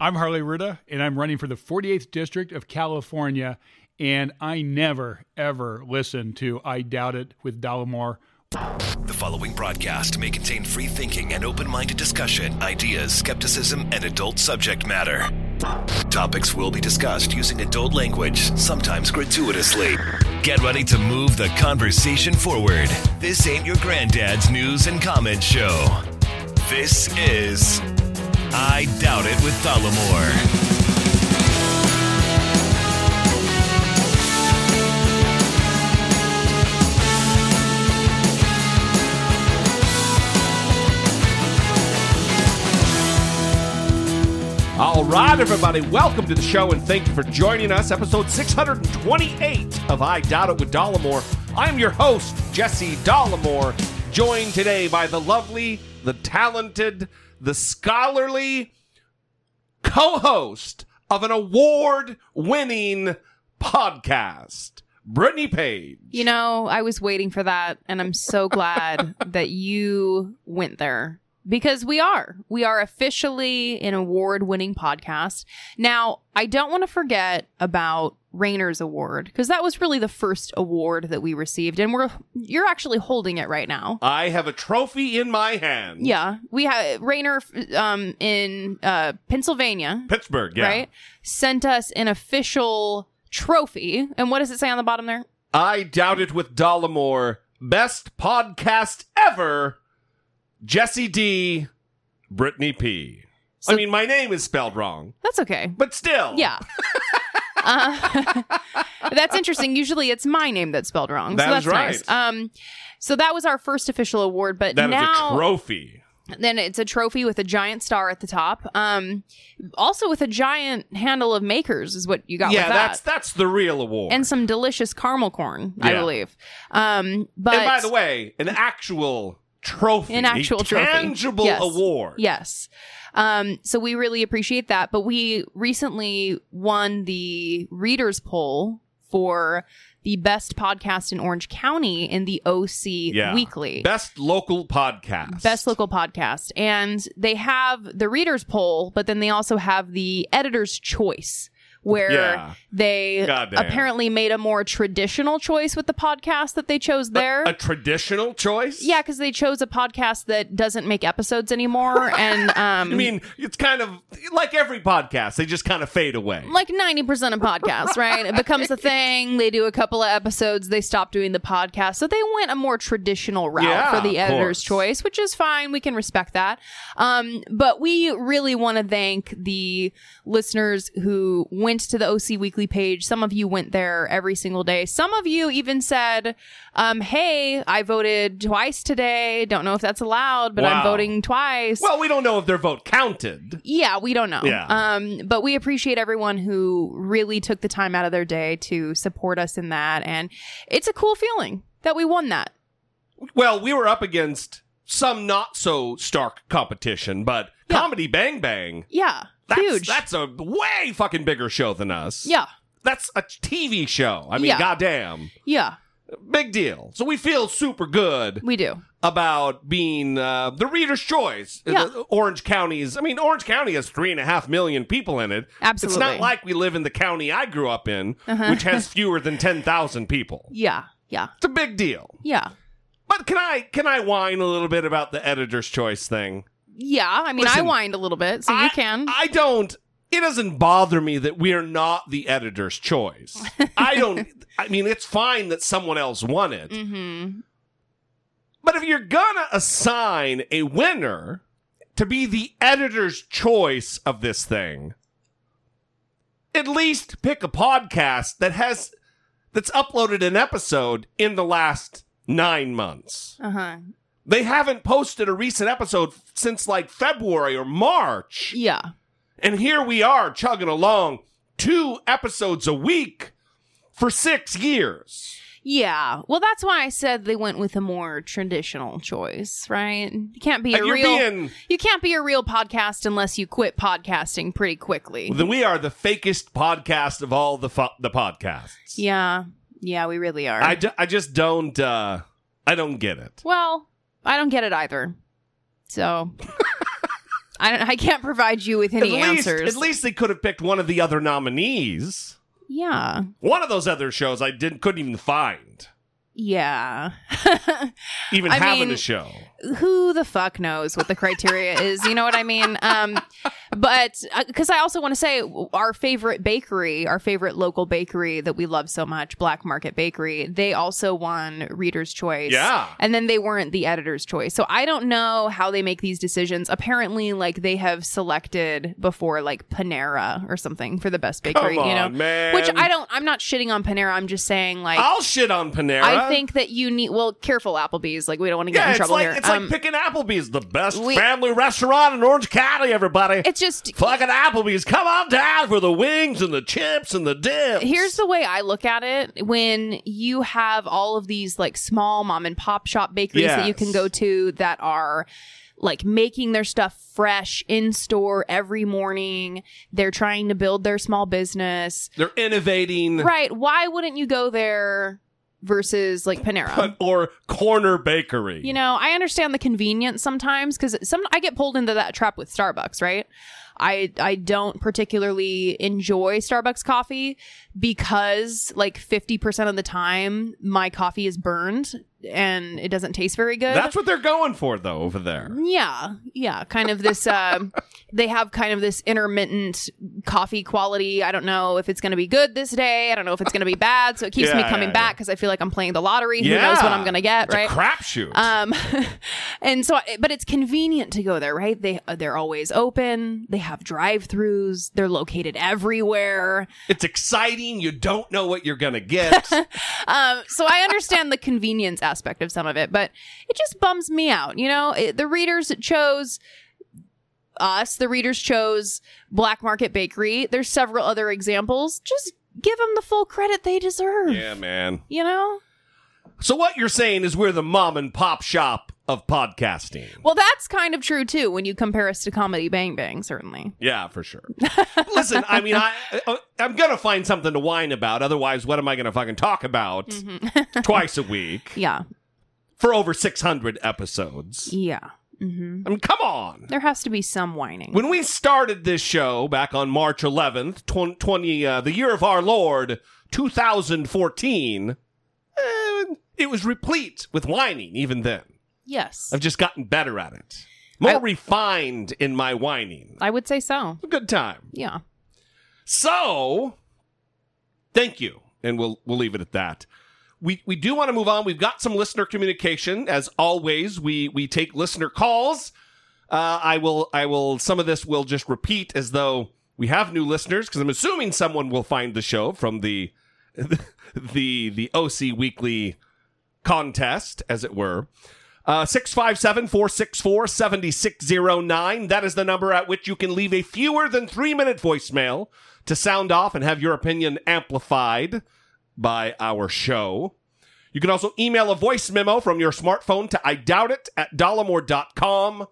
I'm Harley Rouda, and I'm running for the 48th District of California. And I never, ever listen to I Doubt It with Dollemore. The following broadcast may contain free thinking and open minded discussion, ideas, skepticism, and adult subject matter. Topics will be discussed using adult language, sometimes gratuitously. Get ready to move the conversation forward. This ain't your granddad's news and comment show. This is I Doubt It with Dollemore. All right, everybody, welcome to the show and thank you for joining us. Episode 628 of I Doubt It with Dollemore. I'm your host, Jesse Dollemore, joined today by the lovely, the talented, the scholarly co host of an award winning podcast, Brittany Page. You know, I was waiting for that, and I'm so glad that you went there because we are. We are officially an award winning podcast. Now, I don't want to forget about Rainer's Award because that was really the first award that we received, and we're you're actually holding it right now. I have a trophy in my hand. Yeah, we have Rainer um, in uh, Pennsylvania, Pittsburgh, yeah. right? Sent us an official trophy, and what does it say on the bottom there? I doubt it with Dollemore. Best podcast ever. Jesse D. Brittany P. I mean, my name is spelled wrong, That's okay. but still. Yeah. Uh, that's interesting. Usually it's my name that's spelled wrong. That so that's right. nice. Um, so that was our first official award, but That now a trophy. then it's a trophy with a giant star at the top. Um, also with a giant handle of makers is what you got Yeah, with that. that's that's the real award. and some delicious caramel corn, I believe. Um, but And by the way, an actual trophy, An actual trophy. tangible Yes. award. Yes. Um, so we really appreciate that. But we recently won the readers poll for the best podcast in Orange County in the OC Yeah. Weekly. Best local podcast. Best local podcast. And they have the readers poll, but then they also have the editor's choice. Where Yeah. they Goddamn. apparently made a more traditional choice with the podcast that they chose there. A traditional choice. yeah, because they chose a podcast that doesn't make episodes anymore, and um, I mean, it's kind of like every podcast; they just kind of fade away. like 90% of podcasts, right? It becomes a thing. They do a couple of episodes, they stop doing the podcast. So they went a more traditional route Yeah, for the editor's course. choice, which is fine. We can respect that. Um, but we really want to thank the listeners who went to the OC Weekly page. Some of you went there every single day. Some of you even said, um, hey, I voted twice today. Don't know if that's allowed, but I'm voting twice. well, we don't know if their vote counted. Yeah, we don't know. Yeah. Um, but we appreciate everyone who really took the time out of their day to support us in that. And it's a cool feeling that we won that. Well, we were up against some not so stark competition, but Yeah. Comedy Bang Bang, Yeah. That's, huge. that's a way fucking bigger show than us. yeah. That's a TV show. I mean, Yeah. goddamn. Yeah. Big deal. So we feel super good We do. about being uh, the reader's choice. Yeah. The- Orange County's, I mean, Orange County has three and a half million people in it. Absolutely. It's not like we live in the county I grew up in, Uh-huh. which has fewer than 10,000 people. Yeah. Yeah. It's a big deal. Yeah. But can I can I whine a little bit about the editor's choice thing? Yeah. I mean, I Listen, whined a little bit, so I, you can. I don't. It doesn't bother me that we are not the editor's choice. I don't. I mean, it's fine that someone else won it. mm-hmm. But if you're gonna assign a winner to be the editor's choice of this thing, at least pick a podcast that has that's uploaded an episode in the last nine months. Uh huh. They haven't posted a recent episode since like February or March. Yeah. And here we are chugging along two episodes a week for six years. Yeah. Well, that's why I said they went with a more traditional choice, right? You can't be a real being- you can't be a real podcast unless you quit podcasting pretty quickly. Then we are the fakest podcast of all the fo- the podcasts. yeah. Yeah, we really are. I, I just don't uh I don't get it. well, I don't get it either. So I don't I can't provide you with any at least, answers. At least they could have picked one of the other nominees. Yeah. One of those other shows I didn't couldn't even find. Yeah. Even I having mean, a show. who the fuck knows what the criteria is you know what i mean um but because i also want to say our favorite bakery our favorite local bakery that we love so much black market bakery they also won reader's choice Yeah. and then they weren't the editor's choice so i don't know how they make these decisions apparently like they have selected before like panera or something for the best bakery Come you know man. which i don't i'm not shitting on panera i'm just saying like I'll shit on Panera. I think that you need well, careful Applebee's. Like we don't want to get yeah, in trouble like here. it's Um, like picking Applebee's, the best we- family restaurant in Orange County. Everybody, it's just fucking Applebee's. Come on down for the wings and the chips and the dips. here's the way I look at it. When you have all of these like small mom and pop shop bakeries that you can go to that are like making their stuff fresh in store every morning. They're trying to build their small business. They're innovating. Right. Why wouldn't you go there versus like Panera? or corner bakery. You know, I understand the convenience sometimes because some I get pulled into that trap with Starbucks, right? I I don't particularly enjoy Starbucks coffee because like 50% of the time my coffee is burned and it doesn't taste very good. That's what they're going for, though, over there. Yeah, yeah, kind of this. Um, they have kind of this intermittent coffee quality. I don't know if it's going to be good this day. I don't know if it's going to be bad. So it keeps me coming yeah, back because I feel like I'm playing the lottery. Who knows what I'm going to get? It's right? a crapshoot. Um, and so, but it's convenient to go there, right? They they're always open. They have drive-throughs. They're located everywhere. it's exciting. You don't know what you're gonna get. Um, so I understand the convenience aspect of some of it, but it just bums me out. You know, it, the readers chose us. The readers chose Black Market Bakery. There's several other examples. Just give them the full credit they deserve. yeah, man. You know. So what you're saying is we're the mom and pop shop of podcasting. Well, that's kind of true too when you compare us to Comedy Bang Bang. Certainly. Yeah, for sure. Listen, I mean, I I- I'm gonna find something to whine about. Otherwise, what am I gonna fucking talk about Mm-hmm. twice a week Yeah. for over 600 episodes? Yeah. hmm I mean, come on. There has to be some whining. When we started this show back on March 11th, 20, 20 uh, the year of our Lord, 2014, eh, it was replete with whining even then. Yes. I've just gotten better at it. More I- refined in my whining. I would say so. A good time. Yeah. So, thank you, and we'll we'll leave it at that. We we do want to move on. We've got some listener communication, as always. We we take listener calls. Uh, I will I will some of this will just repeat as though we have new listeners because I'm assuming someone will find the show from the the the OC Weekly contest, as it were. Uh, 657 464 7609. That is the number at which you can leave a fewer than three minute voicemail to sound off and have your opinion amplified by our show. You can also email a voice memo from your smartphone to I doubt it at dollemore.com.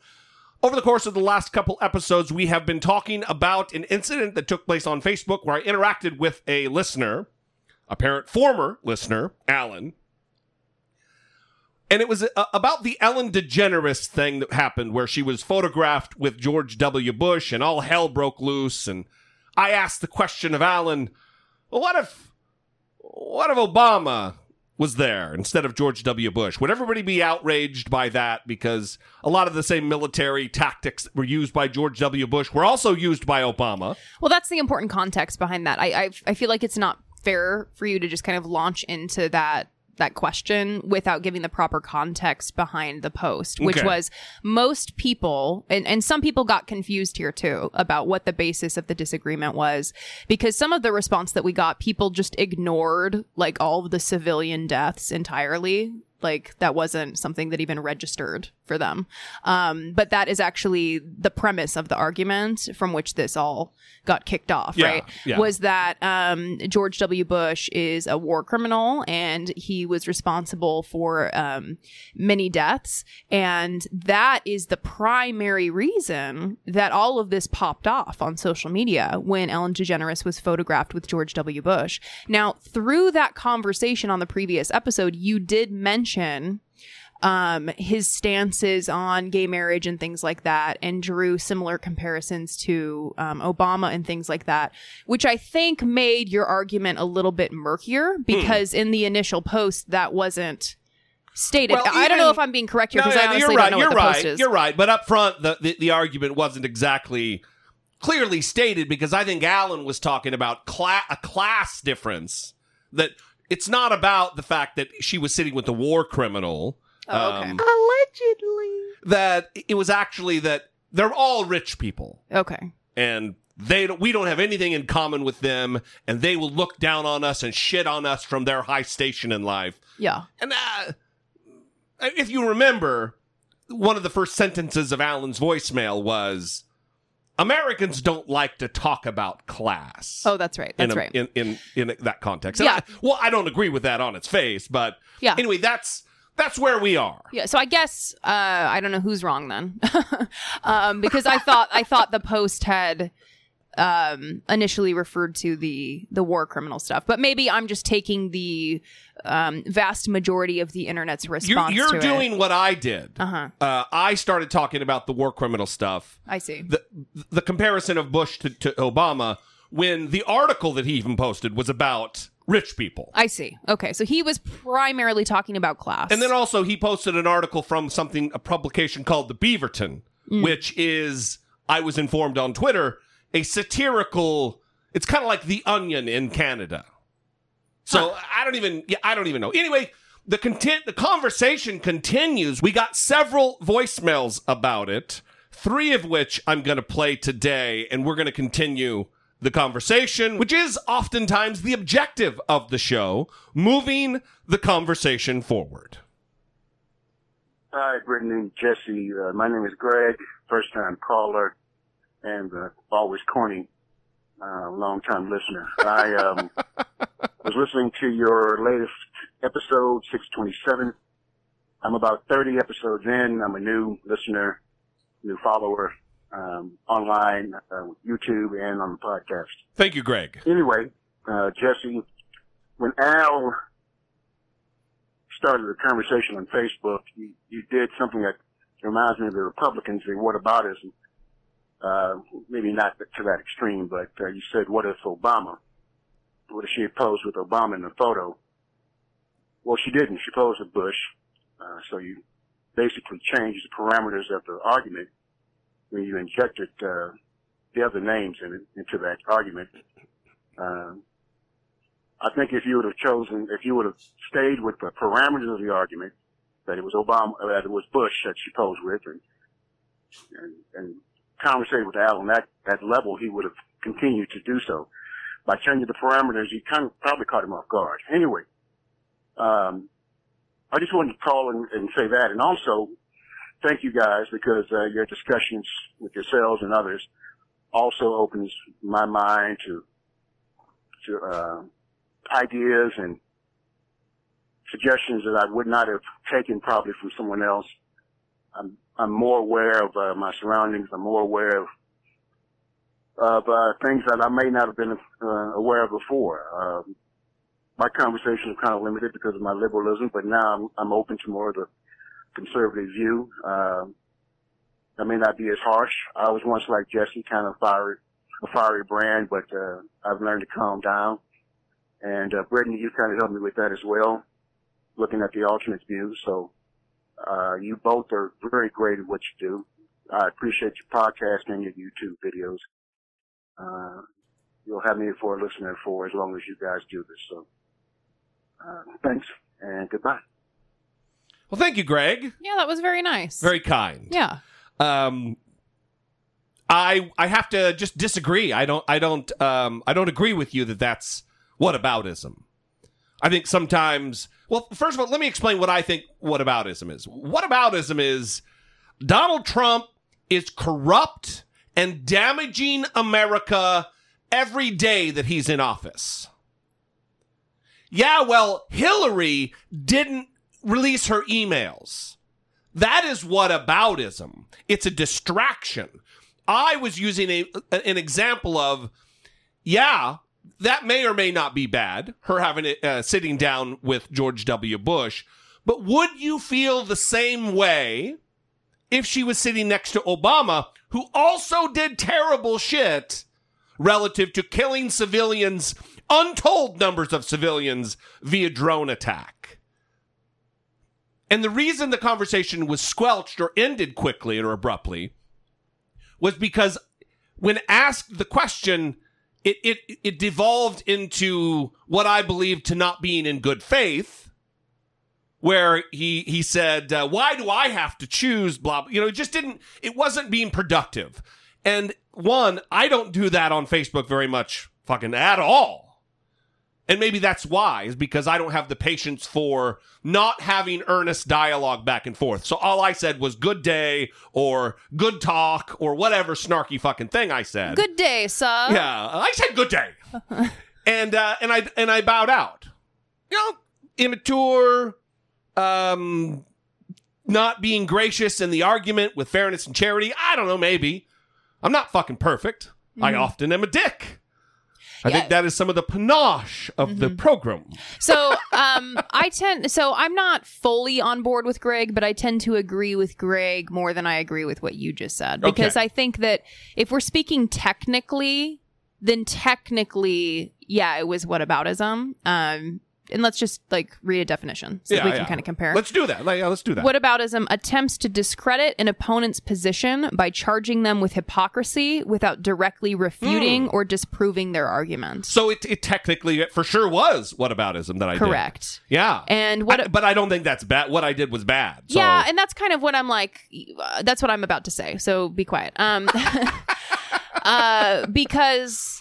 Over the course of the last couple episodes, we have been talking about an incident that took place on Facebook where I interacted with a listener, a apparent former listener, Alan. And it was uh, about the Ellen DeGeneres thing that happened where she was photographed with George W. Bush and all hell broke loose. And I asked the question of Alan, well, what if, what if Obama was there instead of George W. Bush? Would everybody be outraged by that? Because a lot of the same military tactics that were used by George W. Bush were also used by Obama. Well, that's the important context behind that. I I, I feel like it's not fair for you to just kind of launch into that that question without giving the proper context behind the post, which Okay. was most people, and, and some people got confused here too about what the basis of the disagreement was, because some of the response that we got, people just ignored like all of the civilian deaths entirely. Like that wasn't something that even registered for them. Um, but that is actually the premise of the argument from which this all got kicked off, Yeah, right? yeah. Was that um, George W. Bush is a war criminal and he was responsible for um, many deaths. And that is the primary reason that all of this popped off on social media when Ellen DeGeneres was photographed with George W. Bush. Now, through that conversation on the previous episode, you did mention um, his stances on gay marriage and things like that, and drew similar comparisons to um, Obama and things like that, which I think made your argument a little bit murkier because in the initial post that wasn't stated. Well, I don't know if I'm being correct here No, because I honestly you're right. don't know you're what the right. post is. You're right. But up front, the, the the argument wasn't exactly clearly stated because I think Alan was talking about cla- a class difference. That it's not about the fact that she was sitting with a war criminal. Oh, okay. um, allegedly. That it was actually that they're all rich people Okay. and they don't, we don't have anything in common with them, and they will look down on us and shit on us from their high station in life. Yeah. And uh, if you remember, one of the first sentences of Alan's voicemail was Americans don't like to talk about class. Oh, that's right. That's in, a- right. in, in in that context. And Yeah. I- well, I don't agree with that on its face, but Yeah. anyway, that's that's where we are. Yeah, so I guess uh, I don't know who's wrong then, um, because I thought I thought the post had um, initially referred to the the war criminal stuff, but maybe I'm just taking the um, vast majority of the internet's You're, response. you're to doing what I did. Uh-huh. Uh, I started talking about the war criminal stuff. I see. the the comparison of Bush to, to Obama when the article that he even posted was about rich people. I see. Okay, so he was primarily talking about class, And then also he posted an article from something a publication called the Beaverton, Mm. which is I was informed on Twitter a satirical. It's kind of like the Onion in Canada. So I don't even. Yeah, I don't even know. Anyway. The content, the conversation continues. We got several voicemails about it, three of which I'm going to play today, and we're going to continue the conversation, which is oftentimes the objective of the show, moving the conversation forward. Hi, Brittany, Jesse. Uh, my name is Greg, first time caller and uh, always corny, uh, long time listener. I um, was listening to your latest episode, 627. I'm about 30 episodes in. I'm a new listener, new follower, um, online, uh, YouTube and on the podcast. Thank you, Greg. Anyway, uh, Jesse, when Al started the conversation on Facebook, you, you did something that reminds me of the Republicans, the whataboutism. Uh, maybe not to that extreme, but uh, you said, what if Obama? What if she had posed with Obama in the photo? Well, she didn't. She posed with Bush. Uh, so you basically changed the parameters of the argument when you injected uh, the other names in it, into that argument. Um, I think if you would have chosen, if you would have stayed with the parameters of the argument, that it was Obama, uh, that it was Bush that she posed with, and and, and conversated with Al on that that level, he would have continued to do so. By changing the parameters, he kind of probably caught him off guard. Anyway, um, I just wanted to call and, and say that, and also thank you guys because uh, your discussions with yourselves and others also opens my mind to to uh, ideas and suggestions that I would not have taken probably from someone else. I'm I'm more aware of uh, my surroundings. I'm more aware of of uh, things that I may not have been uh, aware of before. Um, my conversations are kind of limited because of my liberalism, but now I'm, I'm open to more of the conservative view. Um, I may not be as harsh. I was once like Jesse, kind of fiery, a fiery brand, but uh, I've learned to calm down. And uh, Brittany, you kind of helped me with that as well, looking at the alternate view. So uh, you both are very great at what you do. I appreciate your podcast and your YouTube videos. Uh, you'll have me for a listener for as long as you guys do this. So uh, thanks and goodbye. Well, thank you, Greg. Yeah, that was very nice. Very kind. yeah. Um, I I have to just disagree. I don't I don't um I don't agree with you that that's whataboutism. I think sometimes. Well, first of all, let me explain what I think whataboutism is. Whataboutism is Donald Trump is corrupt and damaging America every day that he's in office. Yeah, well, Hillary didn't release her emails. That is what whataboutism. It's a distraction. I was using a, an example of, yeah, that may or may not be bad, her having it, uh, sitting down with George W. Bush. But would you feel the same way if she was sitting next to Obama, who also did terrible shit relative to killing civilians, untold numbers of civilians via drone attack? And the reason the conversation was squelched or ended quickly or abruptly was because when asked the question, it, it, it devolved into what I believe to not being in good faith, where he, he said, uh, why do I have to choose blah, you know, it just didn't, it wasn't being productive. And one, I don't do that on Facebook very much fucking at all. And maybe that's why, is because I don't have the patience for not having earnest dialogue back and forth. So all I said was good day or good talk or whatever snarky fucking thing I said. Good day, sir. Yeah, I said good day. and uh, and I and I bowed out. You know, immature, um, not being gracious in the argument with fairness and charity. I don't know, maybe. I'm not fucking perfect. I Mhm. often am a dick. I Yeah. think that is some of the panache of the program. So, um, I tend, so I'm not fully on board with Greg, but I tend to agree with Greg more than I agree with what you just said. Because Okay. I think that if we're speaking technically, then technically, yeah, it was whataboutism. Um, and let's just like read a definition so that we can kind of compare. Let's do that. Like, yeah, let's do that. What Whataboutism attempts to discredit an opponent's position by charging them with hypocrisy without directly refuting or disproving their argument. so it, it technically, it for sure was what whataboutism that I did. Correct. Yeah. And what I- but I don't think that's bad. What I did was bad. So. Yeah, and that's kind of what I'm like. Uh, that's what I'm about to say. So be quiet. Um, uh, because,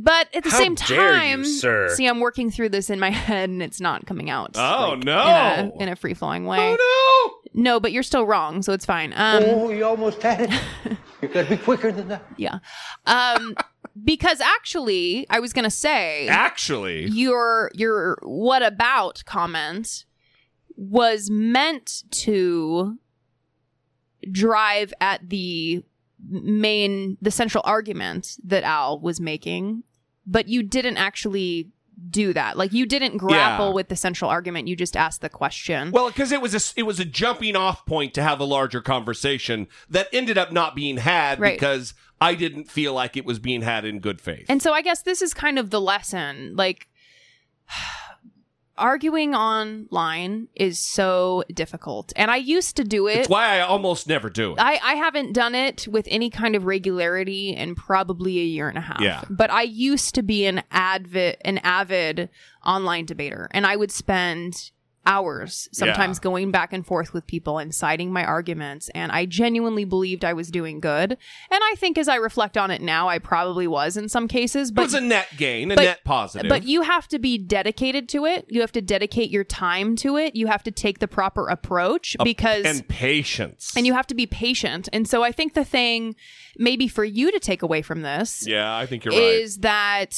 but at the How same dare you, time, sir. see, I'm working through this in my head, and it's not coming out. Oh, like, no. in a, a free flowing way. Oh no. no, but you're still wrong, so it's fine. Um, oh, you almost had it. You gotta be quicker than that. yeah. Um, because actually, I was gonna say, Actually, your your what about comment was meant to drive at the main the central argument that Al was making but you didn't actually do that like you didn't grapple Yeah. with the central argument you just asked the question Well, because it was a it was a jumping off point to have a larger conversation that ended up not being had Right. because I didn't feel like it was being had in good faith. And so I guess this is kind of the lesson. Like, arguing online is so difficult. And I used to do it. It's why I almost never do it. I, I haven't done it with any kind of regularity in probably a year and a half. Yeah. But I used to be an avid an avid online debater and I would spend hours sometimes Yeah. going back and forth with people and citing my arguments and I genuinely believed I was doing good. And I think as I reflect on it now I probably was in some cases but it was a net gain, a but- net positive. but you have to be dedicated to it. You have to dedicate your time to it. You have to take the proper approach A- because and patience. and you have to be patient. And so I think the thing maybe for you to take away from this yeah, I think you're right. is that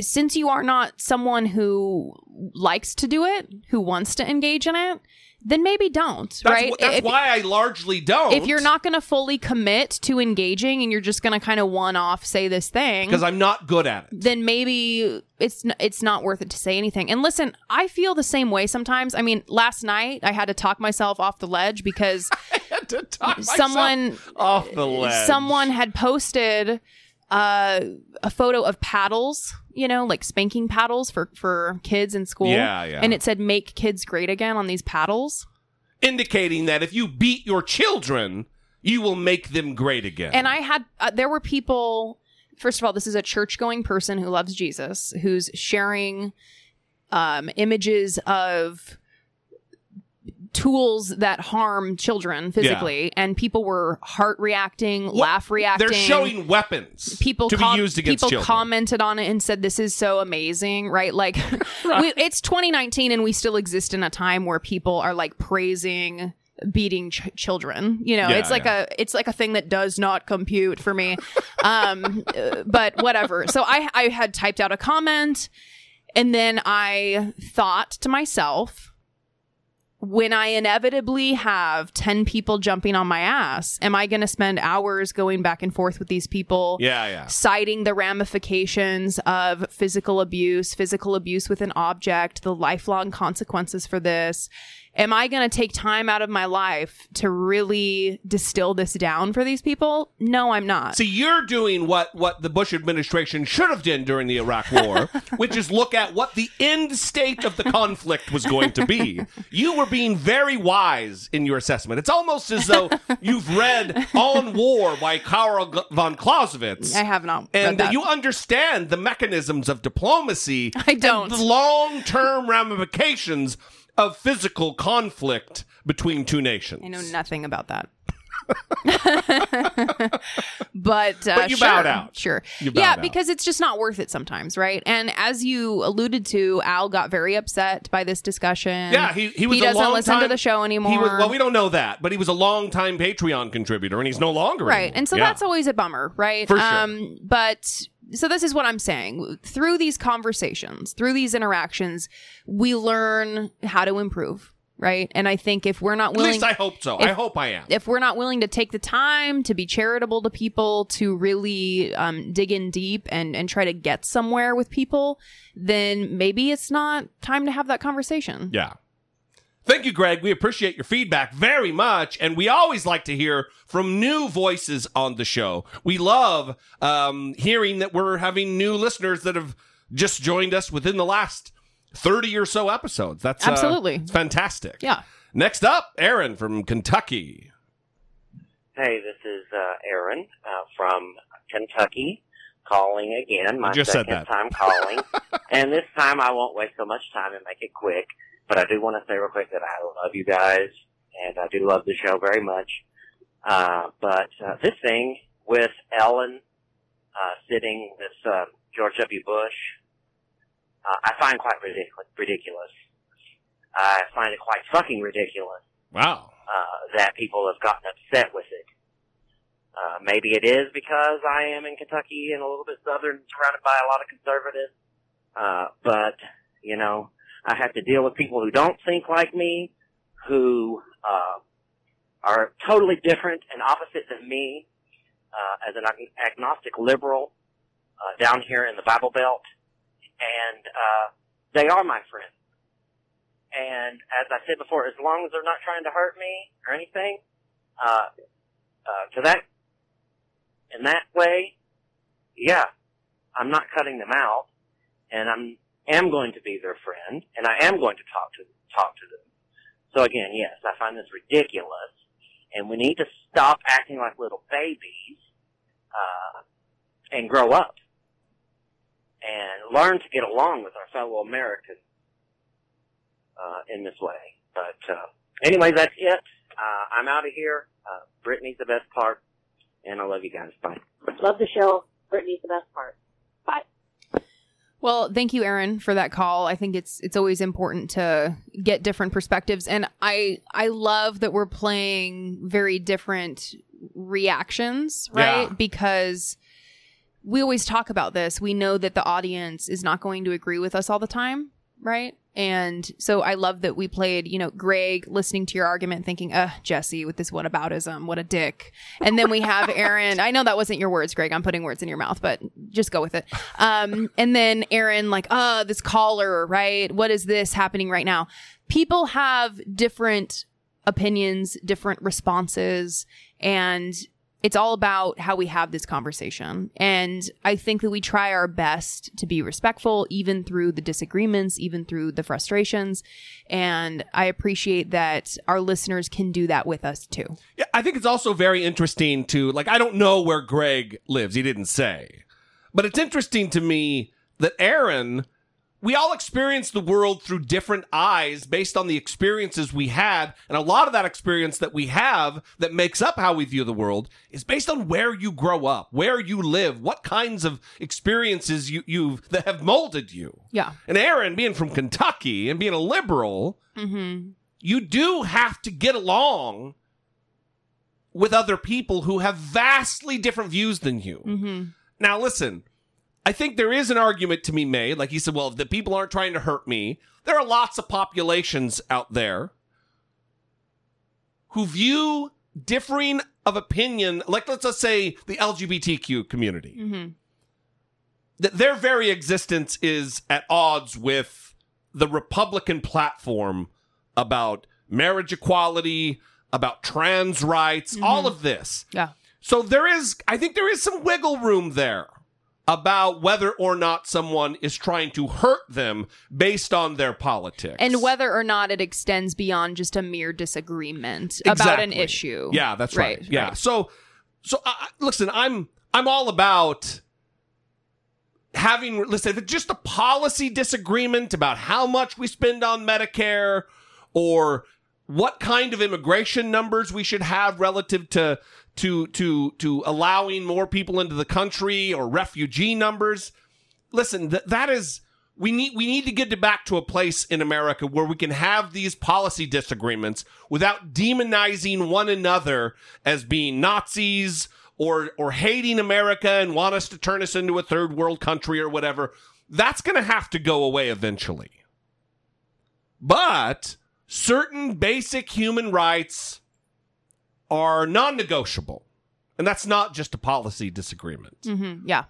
since you are not someone who likes to do it, who wants to engage in it, then maybe don't, That's, right? wh- that's If- why I largely don't. if you're not going to fully commit to engaging and you're just going to kind of one off say this thing because I'm not good at it. then maybe it's n- it's not worth it to say anything. And listen, I feel the same way sometimes. I mean, last night I had to talk myself off the ledge because to talk someone off the ledge. someone had posted uh, a photo of paddles, you know, like spanking paddles for for kids in school. Yeah, yeah. And it said "Make kids great again" on these paddles. indicating that if you beat your children, you will make them great again. And I had, uh, there were people, first of all, this is a church going person who loves Jesus, who's sharing um, images of tools that harm children physically. And people were heart reacting, laugh reacting. They're showing weapons People to com- be used against people children. commented on it and said this is so amazing, right? Like we, it's 2019 and we still exist in a time where people are like praising beating ch- children. You know, Yeah, it's like yeah. a it's like a thing that does not compute for me. Um but whatever. So I I had typed out a comment and then I thought to myself when I inevitably have 10 people jumping on my ass, am I going to spend hours going back and forth with these people? Yeah, yeah. Citing the ramifications of physical abuse, physical abuse with an object, the lifelong consequences for this. Am I going to take time out of my life to really distill this down for these people? No, I'm not. See, you're doing what what the Bush administration should have done during the Iraq War, which is look at what the end state of the conflict was going to be. You were being very wise in your assessment. It's almost as though you've read On War by Karl von Clausewitz. I have not. And that. you understand the mechanisms of diplomacy. I don't. The long term ramifications of physical conflict between two nations. I know nothing about that. but uh, But you sure, bowed out. Sure. Bowed yeah, out. because it's just not worth it sometimes, right? And as you alluded to, Al got very upset by this discussion. Yeah, he, he was a doesn't listen to the show anymore. He was, well, we don't know that, but he was a long time Patreon contributor, and he's no longer. right anymore. and so Yeah. that's always a bummer right For sure. um but so this is what i'm saying through these conversations through these interactions we learn how to improve right and i think if we're not willing, At least I hope so. I hope I am. if we're not willing to take the time to be charitable to people to really um, dig in deep and and try to get somewhere with people then maybe it's not time to have that conversation Yeah. Thank you, Greg. We appreciate your feedback very much, and we always like to hear from new voices on the show. We love um, hearing that we're having new listeners that have just joined us within the last thirty or so episodes. That's uh, Absolutely. it's fantastic. Yeah. Next up, Aaron from Kentucky. Hey, this is uh, Aaron uh, from Kentucky calling again. My I just said second that. time calling. and this time I won't waste so much time and make it quick. But I do want to say real quick that I love you guys and I do love the show very much. Uh, but uh, this thing with Ellen uh, sitting with uh, George W. Bush, uh, I find quite ridiculous. ridiculous. I find it quite fucking ridiculous Wow. uh, that people have gotten upset with it. Uh, maybe it is because I am in Kentucky and a little bit southern, surrounded by a lot of conservatives. Uh, but, you know, I have to deal with people who don't think like me, who, uh, are totally different and opposite than me, uh, as an ag- agnostic liberal, uh, down here in the Bible Belt. And, uh, they are my friends. And as I said before, as long as they're not trying to hurt me or anything, uh, uh, to that, in that way, yeah, I'm not cutting them out, and I'm am going to be their friend, and I am going to talk to talk to them. So again, yes, I find this ridiculous, and we need to stop acting like little babies, uh, and grow up, and learn to get along with our fellow Americans uh, in this way. But uh, anyway, that's it. Uh, I'm out of here. Uh, Brittany's the best part, and I love you guys. Bye. Love the show. Brittany's the best part. Well, thank you, Aaron, for that call. I think it's it's always important to get different perspectives, and I I love that we're playing very different reactions, right? Yeah. Because we always talk about this. We know that the audience is not going to agree with us all the time, right? And so I love that we played, you know, Greg listening to your argument, thinking, uh, Jesse with this whataboutism, what a dick. And then we have Aaron. I know that wasn't your words, Greg. I'm putting words in your mouth, but just go with it. Um, and then Aaron, like, uh, this caller, right? What is this happening right now? People have different opinions, different responses, and it's all about how we have this conversation. And I think that we try our best to be respectful, even through the disagreements, even through the frustrations. And I appreciate that our listeners can do that with us too. Yeah, I think it's also very interesting to like I don't know where Greg lives. He didn't say. But it's interesting to me that Aaron we all experience the world through different eyes based on the experiences we had. And a lot of that experience that we have that makes up how we view the world is based on where you grow up, where you live, what kinds of experiences you, you've that have molded you. Yeah. And Aaron, being from Kentucky and being a liberal, Mm-hmm. you do have to get along with other people who have vastly different views than you. Mm-hmm. Now, listen, I think there is an argument to be made. Like he said, well, if the people aren't trying to hurt me, there are lots of populations out there who view differing of opinion, like let's just say the LGBTQ community, Mm-hmm. that their very existence is at odds with the Republican platform about marriage equality, about trans rights, all of this. Yeah. So there is, I think there is some wiggle room there about whether or not someone is trying to hurt them based on their politics. And whether or not it extends beyond just a mere disagreement about an issue. Yeah, that's right. Yeah. So, so uh, listen, I'm I'm all about having listen. If it's just a policy disagreement about how much we spend on Medicare or what kind of immigration numbers we should have relative to to to to allowing more people into the country or refugee numbers. Listen, th- that is we need we need to get back to a place in America where we can have these policy disagreements without demonizing one another as being Nazis or or hating America and want us to turn us into a third world country or whatever. That's going to have to go away eventually. But certain basic human rights are non-negotiable. And that's not just a policy disagreement. Mm-hmm. Yeah.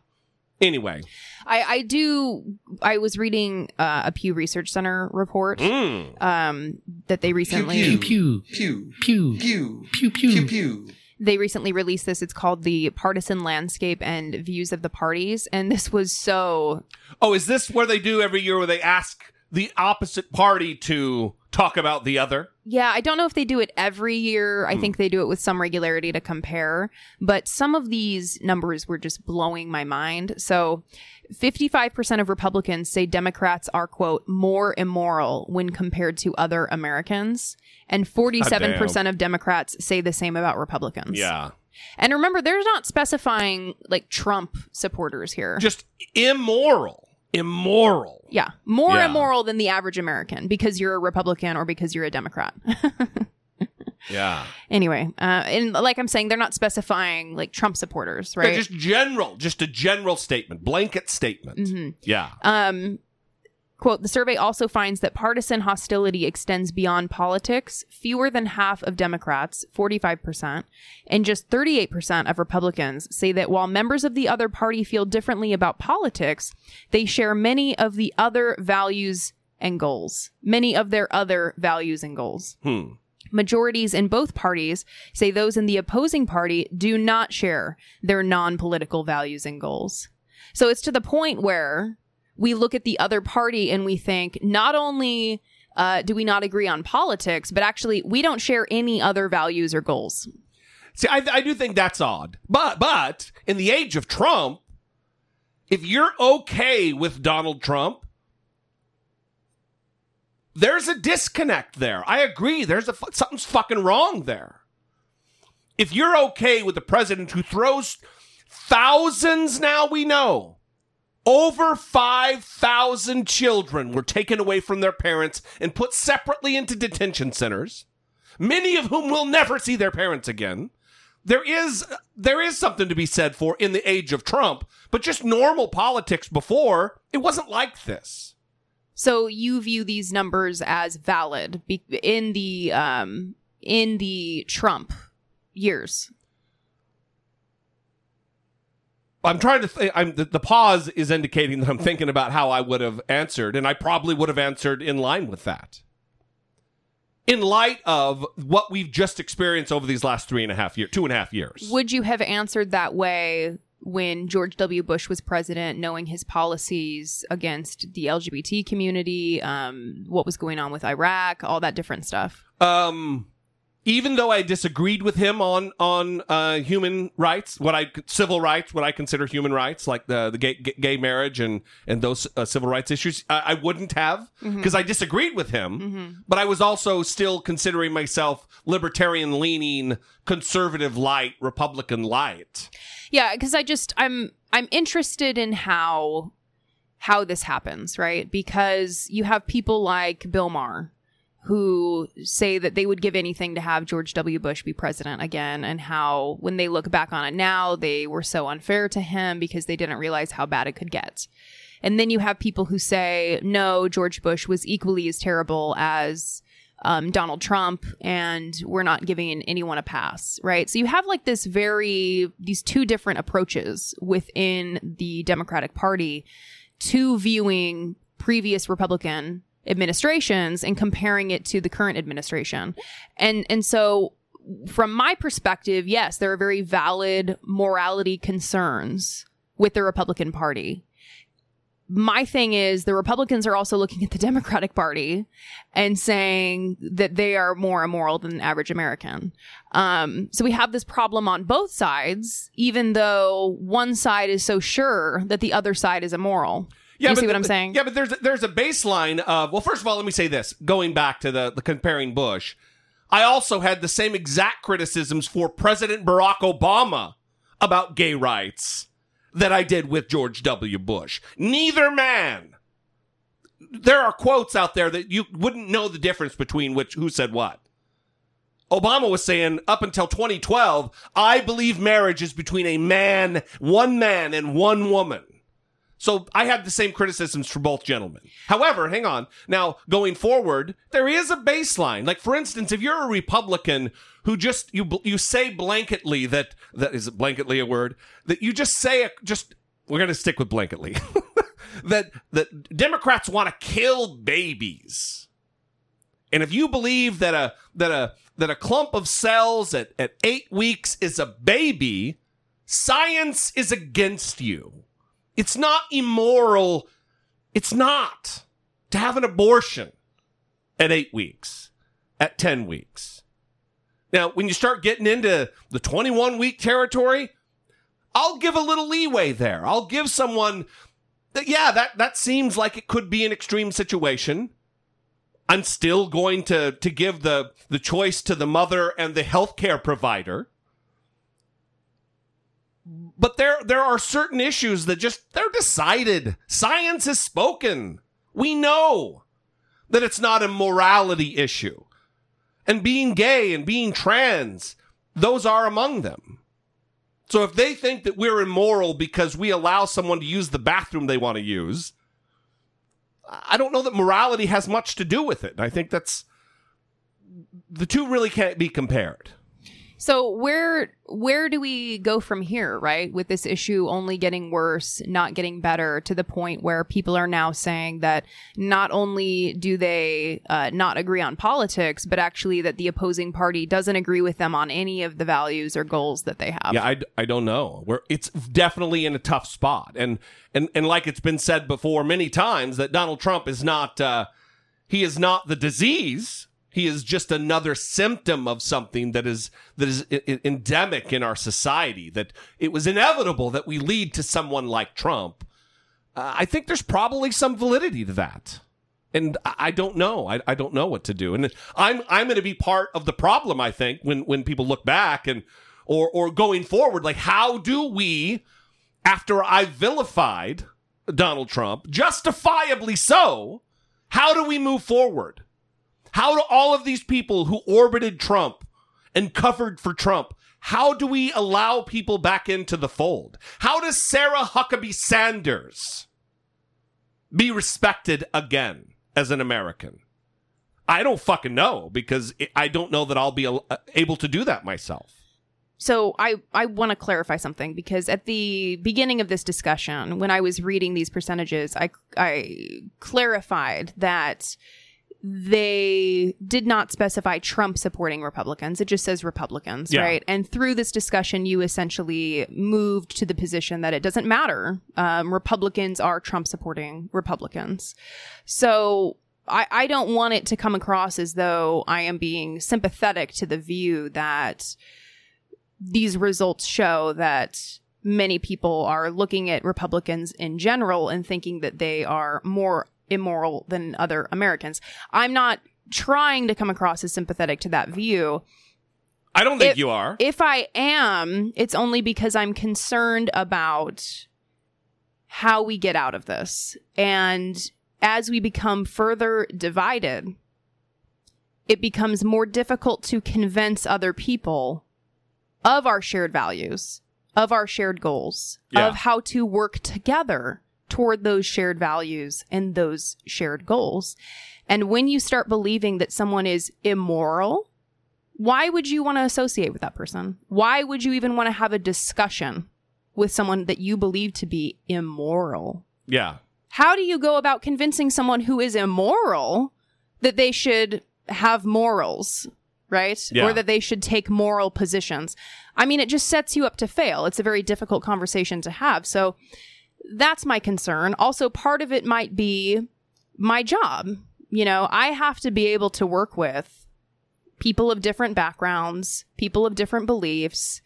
Anyway, I, I do. I was reading uh, a Pew Research Center report Mm. um, that they recently Pew, pew, pew, pew, pew, pew, pew, pew. pew. they recently released this. It's called the Partisan Landscape and Views of the Parties, and this was so. Oh, is this where they do every year where they ask the opposite party to talk about the other? Yeah, I don't know if they do it every year. I hmm. think they do it with some regularity to compare, but some of these numbers were just blowing my mind. So, 55% of Republicans say Democrats are, quote, more immoral when compared to other Americans. And 47% of Democrats say the same about Republicans. Yeah. And remember, they're not specifying like Trump supporters here. Just immoral. Immoral. yeah, more Yeah. immoral than the average American because you're a Republican or because you're a Democrat. Yeah. Anyway, uh, and like I'm saying, they're not specifying like Trump supporters, right? They're just general, just a general statement, blanket statement. Mhm. Yeah. Um, quote, the survey also finds that partisan hostility extends beyond politics. Fewer than half of Democrats, 45%, and just 38% of Republicans say that while members of the other party feel differently about politics, they share many of the other values and goals. Many of their other values and goals. Hmm. Majorities in both parties say those in the opposing party do not share their non political values and goals. So it's to the point where we look at the other party and we think not only uh, do we not agree on politics, but actually we don't share any other values or goals. See, I, I do think that's odd. But but in the age of Trump, if you're okay with Donald Trump, there's a disconnect there. I agree. There's a something's fucking wrong there. If you're okay with the president who throws thousands now we know over 5,000 children were taken away from their parents and put separately into detention centers, many of whom will never see their parents again. there is there is something to be said for in the age of Trump, but just normal politics before, it wasn't like this. So you view these numbers as valid in the um in the Trump years. I'm trying to think. I'm the, the pause is indicating that I'm thinking about how I would have answered, and I probably would have answered in line with that. In light of what we've just experienced over these last three and a half years, two and a half years, Would you have answered that way when George W. Bush was president, knowing his policies against the LGBT community, um, what was going on with Iraq, all that different stuff? um, even though I disagreed with him on on uh, human rights, what I civil rights, what I consider human rights, like the the gay, gay marriage and and those uh, civil rights issues, I, I wouldn't have because Mhm. I disagreed with him. Mhm. But I was also still considering myself libertarian leaning, conservative light, Republican light. Yeah, because I just I'm I'm interested in how how this happens, right? Because you have people like Bill Maher who say that they would give anything to have George W. Bush be president again, and how when they look back on it now, they were so unfair to him because they didn't realize how bad it could get. And then you have people who say, no, George Bush was equally as terrible as um, Donald Trump, and we're not giving anyone a pass, right? So you have like this very, these two different approaches within the Democratic Party to viewing previous Republican administrations and comparing it to the current administration. And, and so from my perspective, yes, there are very valid morality concerns with the Republican Party my thing is the Republicans are also looking at the Democratic Party and saying that they are more immoral than the average American. Um, so we have this problem on both sides, even though one side is so sure that the other side is immoral. You see what I'm saying? Yeah, but there's there's a baseline of well, first of all, let me say this. Going back to the the comparing Bush, I also had the same exact criticisms for President Barack Obama about gay rights that I did with George W. Bush. Neither man. There are quotes out there that you wouldn't know the difference between which who said what. Obama was saying up until 2012, I believe marriage is between a man, one man, and one woman. So I have the same criticisms for both gentlemen. However, hang on. Now, going forward, there is a baseline. Like for instance, if you're a Republican who just you you say blanketly that that is blanketly a word that you just say just we're going to stick with blanketly that that Democrats want to kill babies. And if you believe that a that a that a clump of cells at, at 8 weeks is a baby, science is against you. It's not immoral. It's not to have an abortion at eight weeks, at 10 weeks. Now, when you start getting into the 21 week territory, I'll give a little leeway there. I'll give someone that, yeah, that, that seems like it could be an extreme situation. I'm still going to, to give the, the choice to the mother and the healthcare provider but there there are certain issues that just they're decided. Science has spoken. We know that it's not a morality issue. And being gay and being trans, those are among them. So if they think that we're immoral because we allow someone to use the bathroom they want to use, I don't know that morality has much to do with it. I think that's the two really can't be compared. So where where do we go from here, right? With this issue only getting worse, not getting better, to the point where people are now saying that not only do they uh, not agree on politics, but actually that the opposing party doesn't agree with them on any of the values or goals that they have. Yeah, I, I don't know. We're, it's definitely in a tough spot, and and and like it's been said before many times that Donald Trump is not uh, he is not the disease. He is just another symptom of something that is that is endemic in our society. That it was inevitable that we lead to someone like Trump. Uh, I think there's probably some validity to that. And I I don't know. I, I don't know what to do. And I'm I'm going to be part of the problem. I think when when people look back and or or going forward, like how do we, after I vilified Donald Trump, justifiably so, how do we move forward? How do all of these people who orbited Trump and covered for Trump, how do we allow people back into the fold? How does Sarah Huckabee Sanders be respected again as an American? I don't fucking know because I don't know that I'll be uh, able to do that myself. So I I want to clarify something because at the beginning of this discussion, when I was reading these percentages, I I clarified that they did not specify Trump supporting Republicans. It just says Republicans, Yeah. right? And through this discussion, you essentially moved to the position that it doesn't matter. Um, Republicans are Trump supporting Republicans. So I, I don't want it to come across as though I am being sympathetic to the view that these results show that many people are looking at Republicans in general and thinking that they are more immoral than other Americans. I'm not trying to come across as sympathetic to that view. I don't think If- you are. If I am, it's only because I'm concerned about how we get out of this. And as we become further divided, it becomes more difficult to convince other people of our shared values, of our shared goals, Yeah. of how to work together toward those shared values and those shared goals. And when you start believing that someone is immoral, why would you want to associate with that person? Why would you even want to have a discussion with someone that you believe to be immoral? Yeah. How do you go about convincing someone who is immoral that they should have morals, right? Yeah. Or that they should take moral positions? I mean, it just sets you up to fail. It's a very difficult conversation to have. So that's my concern. Also, part of it might be my job. You know, I have to be able to work with people of different backgrounds, people of different beliefs.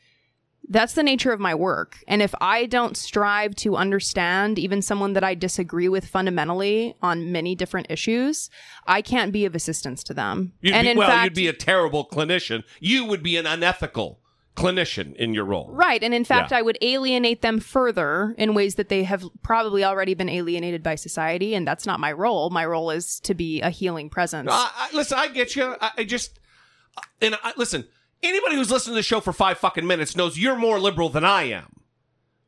That's the nature of my work. And if I don't strive to understand even someone that I disagree with fundamentally on many different issues, I can't be of assistance to them. You'd and be, in well, fact, you'd be a terrible clinician. You would be an unethical clinician in your role. Right. And in fact, Yeah. I would alienate them further in ways that they have probably already been alienated by society. And that's not my role. My role is to be a healing presence. I, I, listen, I get you. I, I just and I, listen. Anybody who's listened to the show for five fucking minutes knows you're more liberal than I am.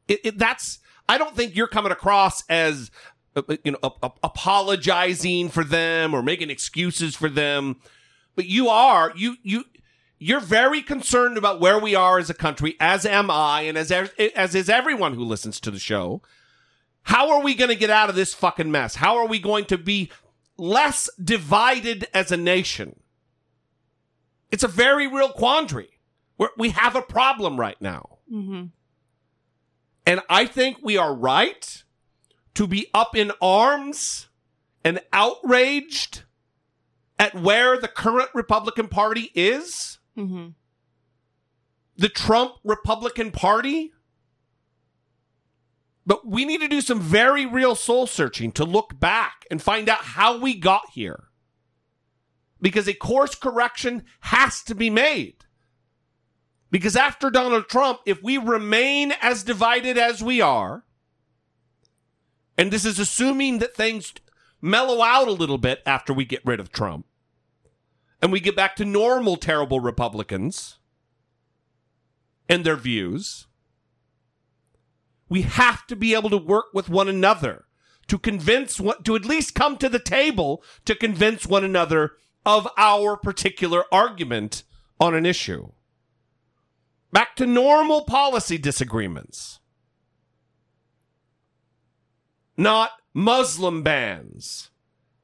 It, it, that's. I don't think you're coming across as uh, uh, you know a, a- apologizing for them or making excuses for them, but you are you you. You're very concerned about where we are as a country, as am I, and as as is everyone who listens to the show. How are we going to get out of this fucking mess? How are we going to be less divided as a nation? It's a very real quandary. We're, we have a problem right now. Mm-hmm. And I think we are right to be up in arms and outraged at where the current Republican Party is. Mm-hmm. The Trump Republican Party. But we need to do some very real soul searching to look back and find out how we got here. Because a course correction has to be made. Because after Donald Trump, if we remain as divided as we are, and this is assuming that things mellow out a little bit after we get rid of Trump, and we get back to normal, terrible Republicans and their views, we have to be able to work with one another to convince one, to at least come to the table to convince one another of our particular argument on an issue. Back to normal policy disagreements. Not Muslim bans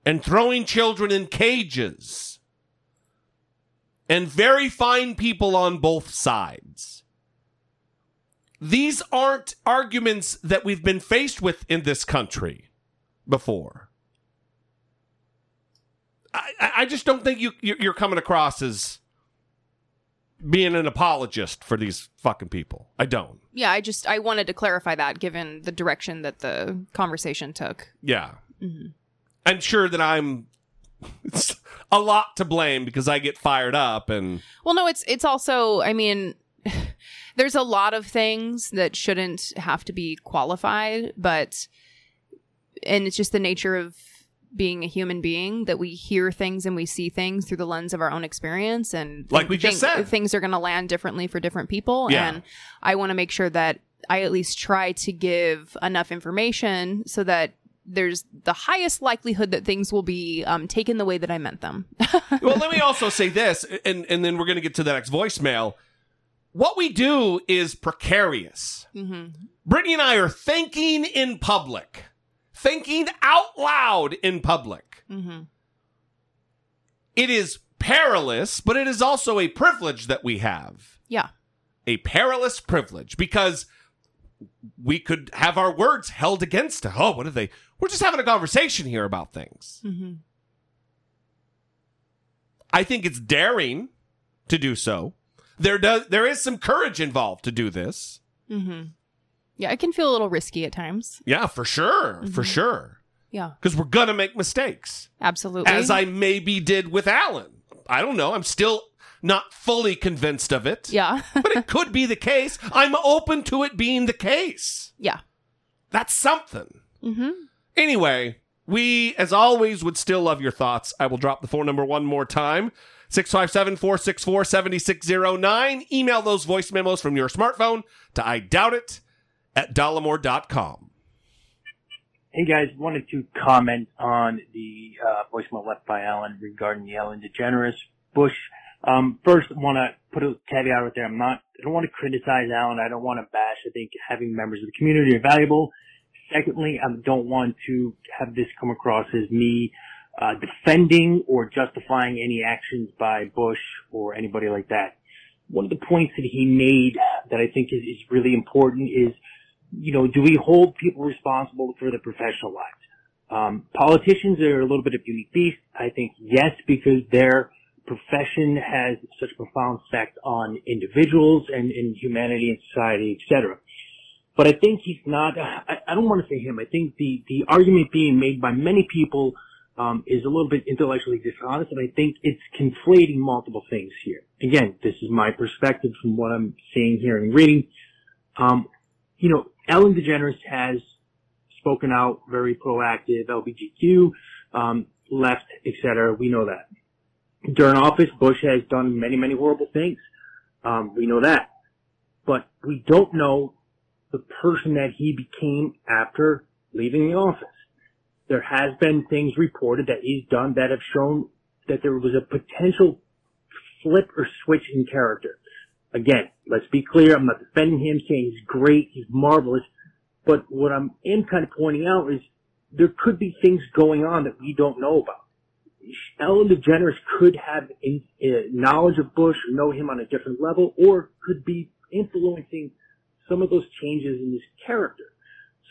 and throwing children in cages and very fine people on both sides. These aren't arguments that we've been faced with in this country before. I, I just don't think you you- you're coming across as being an apologist for these fucking people. I don't. Yeah, I just I wanted to clarify that given the direction that the conversation took. Yeah. Mhm. I'm sure that I'm it's a lot to blame because I get fired up and Well, no, it's it's also I mean there's a lot of things that shouldn't have to be qualified, but and it's just the nature of being a human being that we hear things and we see things through the lens of our own experience and Like we just said. things are going to land differently for different people Yeah. and I want to make sure that I at least try to give enough information so that there's the highest likelihood that things will be um, taken the way that I meant them. well, let me also say this, and and then we're going to get to the next voicemail. What we do is precarious. mm-hmm. Brittany and I are thinking in public, thinking out loud in public. Mm-hmm. It is perilous, but it is also a privilege that we have. Yeah. A perilous privilege because we could have our words held against us. Oh, what are they? We're just having a conversation here about things. Mm-hmm. I think it's daring to do so. There does there is some courage involved to do this. Mm-hmm. Yeah, it can feel a little risky at times. Yeah, for sure. For Mhm. sure. Yeah, Because we're gonna make mistakes. absolutely. As I maybe did with Alan. I don't know. I'm still not fully convinced of it. yeah, but it could be the case. I'm open to it being the case. yeah. That's something. Mm-hmm. Anyway, we, as always, would still love your thoughts. I will drop the phone number one more time 657 464 7609. Email those voice memos from your smartphone to I doubt it at dollemore.com. Hey guys, wanted to comment on the uh, voicemail left by Alan regarding the Ellen DeGeneres Bush. Um, first, want to put a caveat out there. I'm not. I don't want to criticize Alan. I don't want to bash. I think having members of the community are valuable. Secondly, I don't want to have this come across as me uh, defending or justifying any actions by Bush or anybody like that. One of the points that he made that I think is, is really important is you know, do we hold people responsible for their professional lives? Um, politicians are a little bit of unique beast. I think yes, because their profession has such a profound effect on individuals and, and humanity and society, etc. But I think he's not. I, I don't want to say him. I think the the argument being made by many people um, is a little bit intellectually dishonest, and I think it's conflating multiple things here. Again, this is my perspective from what I'm seeing, hearing, and reading. Um, you know, Ellen DeGeneres has spoken out, very proactive, LGBTQ, um, left, etc. We know that. During office, Bush has done many, many horrible things. Um, we know that. But we don't know the person that he became after leaving the office. There has been things reported that he's done that have shown that there was a potential flip or switch in character. Again, let's be clear. I'm not defending him, saying he's great, he's marvelous. But what I'm am kind of pointing out is there could be things going on that we don't know about. Ellen DeGeneres could have in, uh, knowledge of Bush, know him on a different level, or could be influencing some of those changes in his character.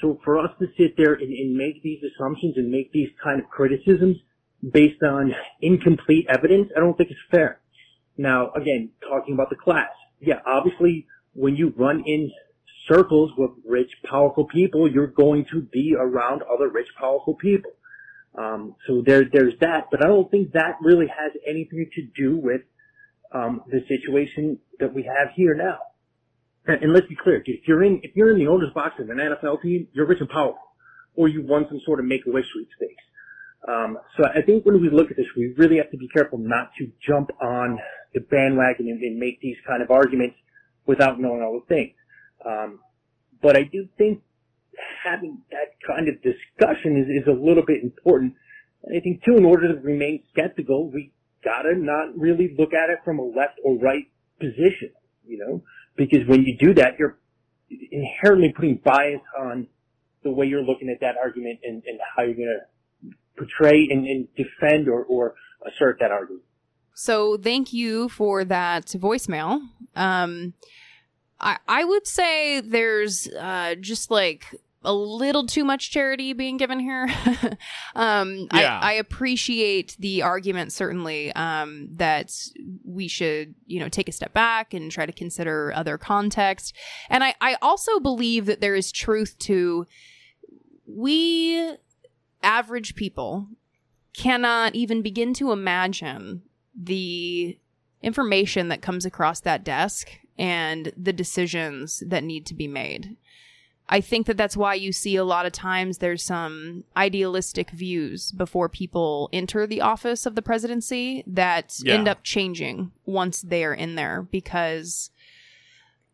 So for us to sit there and, and make these assumptions and make these kind of criticisms based on incomplete evidence, I don't think it's fair. Now, again, talking about the class. Yeah, obviously, when you run in circles with rich, powerful people, you're going to be around other rich, powerful people. Um, so there, there's that, but I don't think that really has anything to do with um, the situation that we have here now. And, let's be clear, if you're in if you're in the owner's box of an NFL team, you're rich and powerful, or you won some sort of make-a-wish sweepstakes. Um, so I think when we look at this, we really have to be careful not to jump on the bandwagon and, and make these kind of arguments without knowing all the things. Um, but I do think having that kind of discussion is, is a little bit important. I think too, in order to remain skeptical, we gotta not really look at it from a left or right position, you know, because when you do that, you're inherently putting bias on the way you're looking at that argument and, and how you're gonna portray and, and defend or, or assert that argument. So thank you for that voicemail. Um, I I would say there's uh, just like a little too much charity being given here. um, Yeah. I, I appreciate the argument certainly um, that we should you know take a step back and try to consider other context, and I I also believe that there is truth to we average people cannot even begin to imagine the information that comes across that desk and the decisions that need to be made. I think that that's why you see a lot of times there's some idealistic views before people enter the office of the presidency that Yeah. end up changing once they're in there because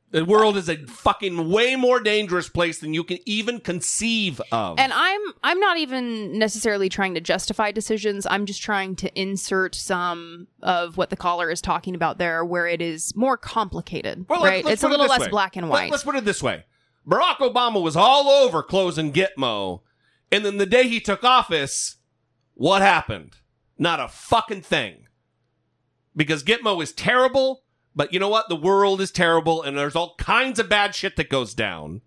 The world is a fucking way more dangerous place than you can even conceive of. and I'm I'm not even necessarily trying to justify decisions. I'm just trying to insert some of what the caller is talking about there where it is more complicated, Well, let's- right? let's it's a little less way. black and Let- white. Let's put it this way: Barack Obama was all over closing Gitmo, and then the day he took office, what happened? Not a fucking thing. Because Gitmo is terrible, but you know what? The world is terrible, and there's all kinds of bad shit that goes down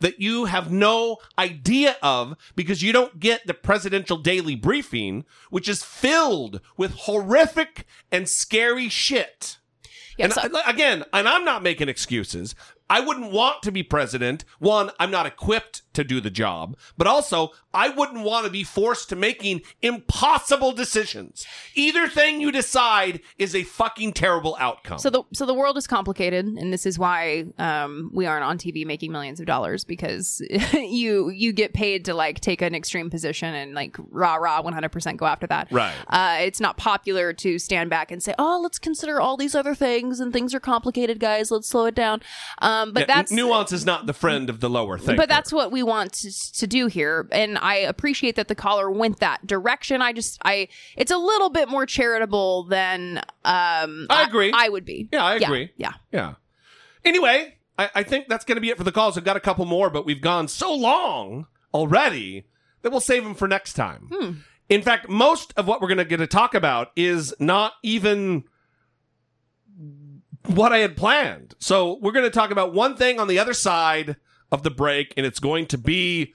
that you have no idea of because you don't get the presidential daily briefing, which is filled with horrific and scary shit. and I- again, and I'm not making excuses. I wouldn't want to be president. One, I'm not equipped to do the job, but also I wouldn't want to be forced to making impossible decisions. Either thing you decide is a fucking terrible outcome. So the so the world is complicated, and this is why um, we aren't on TV making millions of dollars because you you get paid to like take an extreme position and like rah rah one hundred percent go after that. Right. Uh, it's not popular to stand back and say, "Oh, let's consider all these other things, and things are complicated, guys. Let's slow it down." Um, but Yeah, that's nuance is not the friend of the lower thing. but that's what we want to, to do here, and I appreciate that the caller went that direction. I just, I, it's a little bit more charitable than um, I agree. I, would be. Yeah, I agree. Yeah. Yeah. Anyway, I, I think that's going to be it for the calls. I've got a couple more, but we've gone so long already that we'll save them for next time. Hmm. In fact, most of what we're going to get to talk about is not even what I had planned. So we're going to talk about one thing on the other side of the break, and it's going to be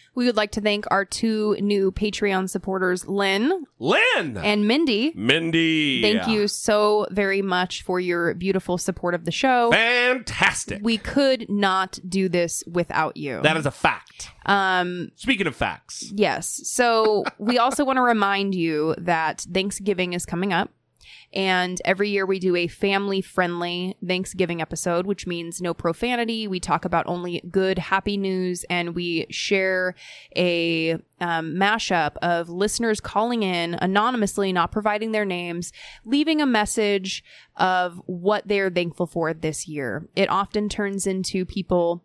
We would like to thank our two new Patreon supporters, Lynn Lynn and Mindy. Mindy. Thank you so very much for your beautiful support of the show. Fantastic. We could not do this without you. That is a fact. Um, Speaking of facts, Yes. So we also want to remind you that Thanksgiving is coming up. And every year we do a family friendly Thanksgiving episode, which means no profanity. We talk about only good, happy news, and we share a um, mashup of listeners calling in anonymously, not providing their names, leaving a message of what they're thankful for this year. It often turns into people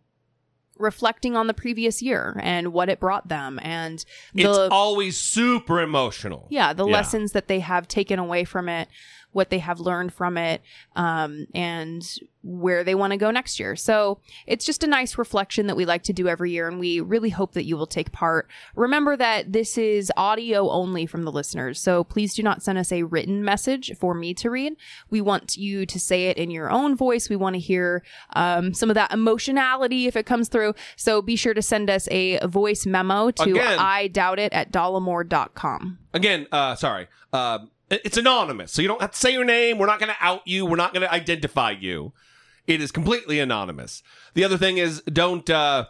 reflecting on the previous year and what it brought them and the it's always super emotional. yeah the lessons that they have taken away from it what they have learned from it um, and where they want to go next year. So it's just a nice reflection that we like to do every year and we really hope that you will take part. Remember that this is audio only from the listeners so please do not send us a written message for me to read. We want you to say it in your own voice. We want to hear um, some of that emotionality if it comes through. So be sure to send us a voice memo to Again. i doubt it at dollemore.com Again, uh, sorry. Uh, it's anonymous, so you don't have to say your name. We're not going to out you. We're not going to identify you. It is completely anonymous. The other thing is, don't. Uh,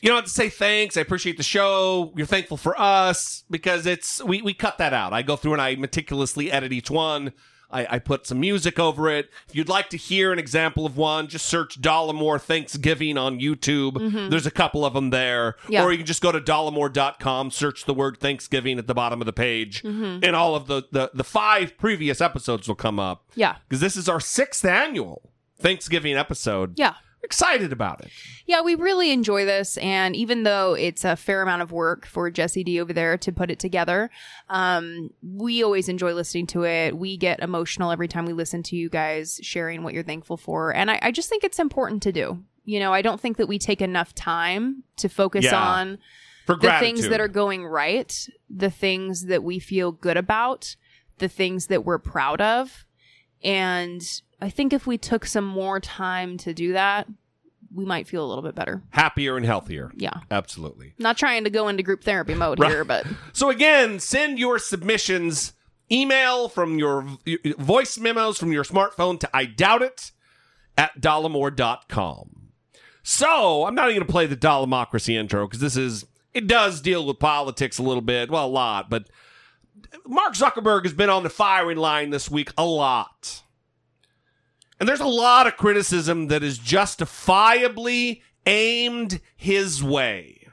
you don't have to say thanks. I appreciate the show. You're thankful for us because it's we we cut that out. I go through and I meticulously edit each one. I, I put some music over it. If you'd like to hear an example of one, just search Dollemore Thanksgiving on YouTube. Mhm. There's a couple of them there. Yeah. Or you can just go to dollemore.com, search the word Thanksgiving at the bottom of the page, Mhm. and all of the, the, the five previous episodes will come up. Yeah. Because this is our sixth annual Thanksgiving episode. Yeah. Excited about it. Yeah, we really enjoy this, and even though it's a fair amount of work for Jesse D over there to put it together, um, we always enjoy listening to it. We get emotional every time we listen to you guys sharing what you're thankful for, and I, I just think it's important to do. You know, I don't think that we take enough time to focus Yeah. on the things that are going right, the things that we feel good about, the things that we're proud of. And I think if we took some more time to do that, we might feel a little bit better. Happier and healthier. Yeah. Absolutely. Not trying to go into group therapy mode Right. here, but So again, send your submissions, email from your voice memos from your smartphone to I doubt it at dollemore.com. So I'm not even going to play the Dollemocracy intro because this is it does deal with politics a little bit, well a lot, but Mark Zuckerberg has been on the firing line this week a lot. And there's a lot of criticism that is justifiably aimed his way.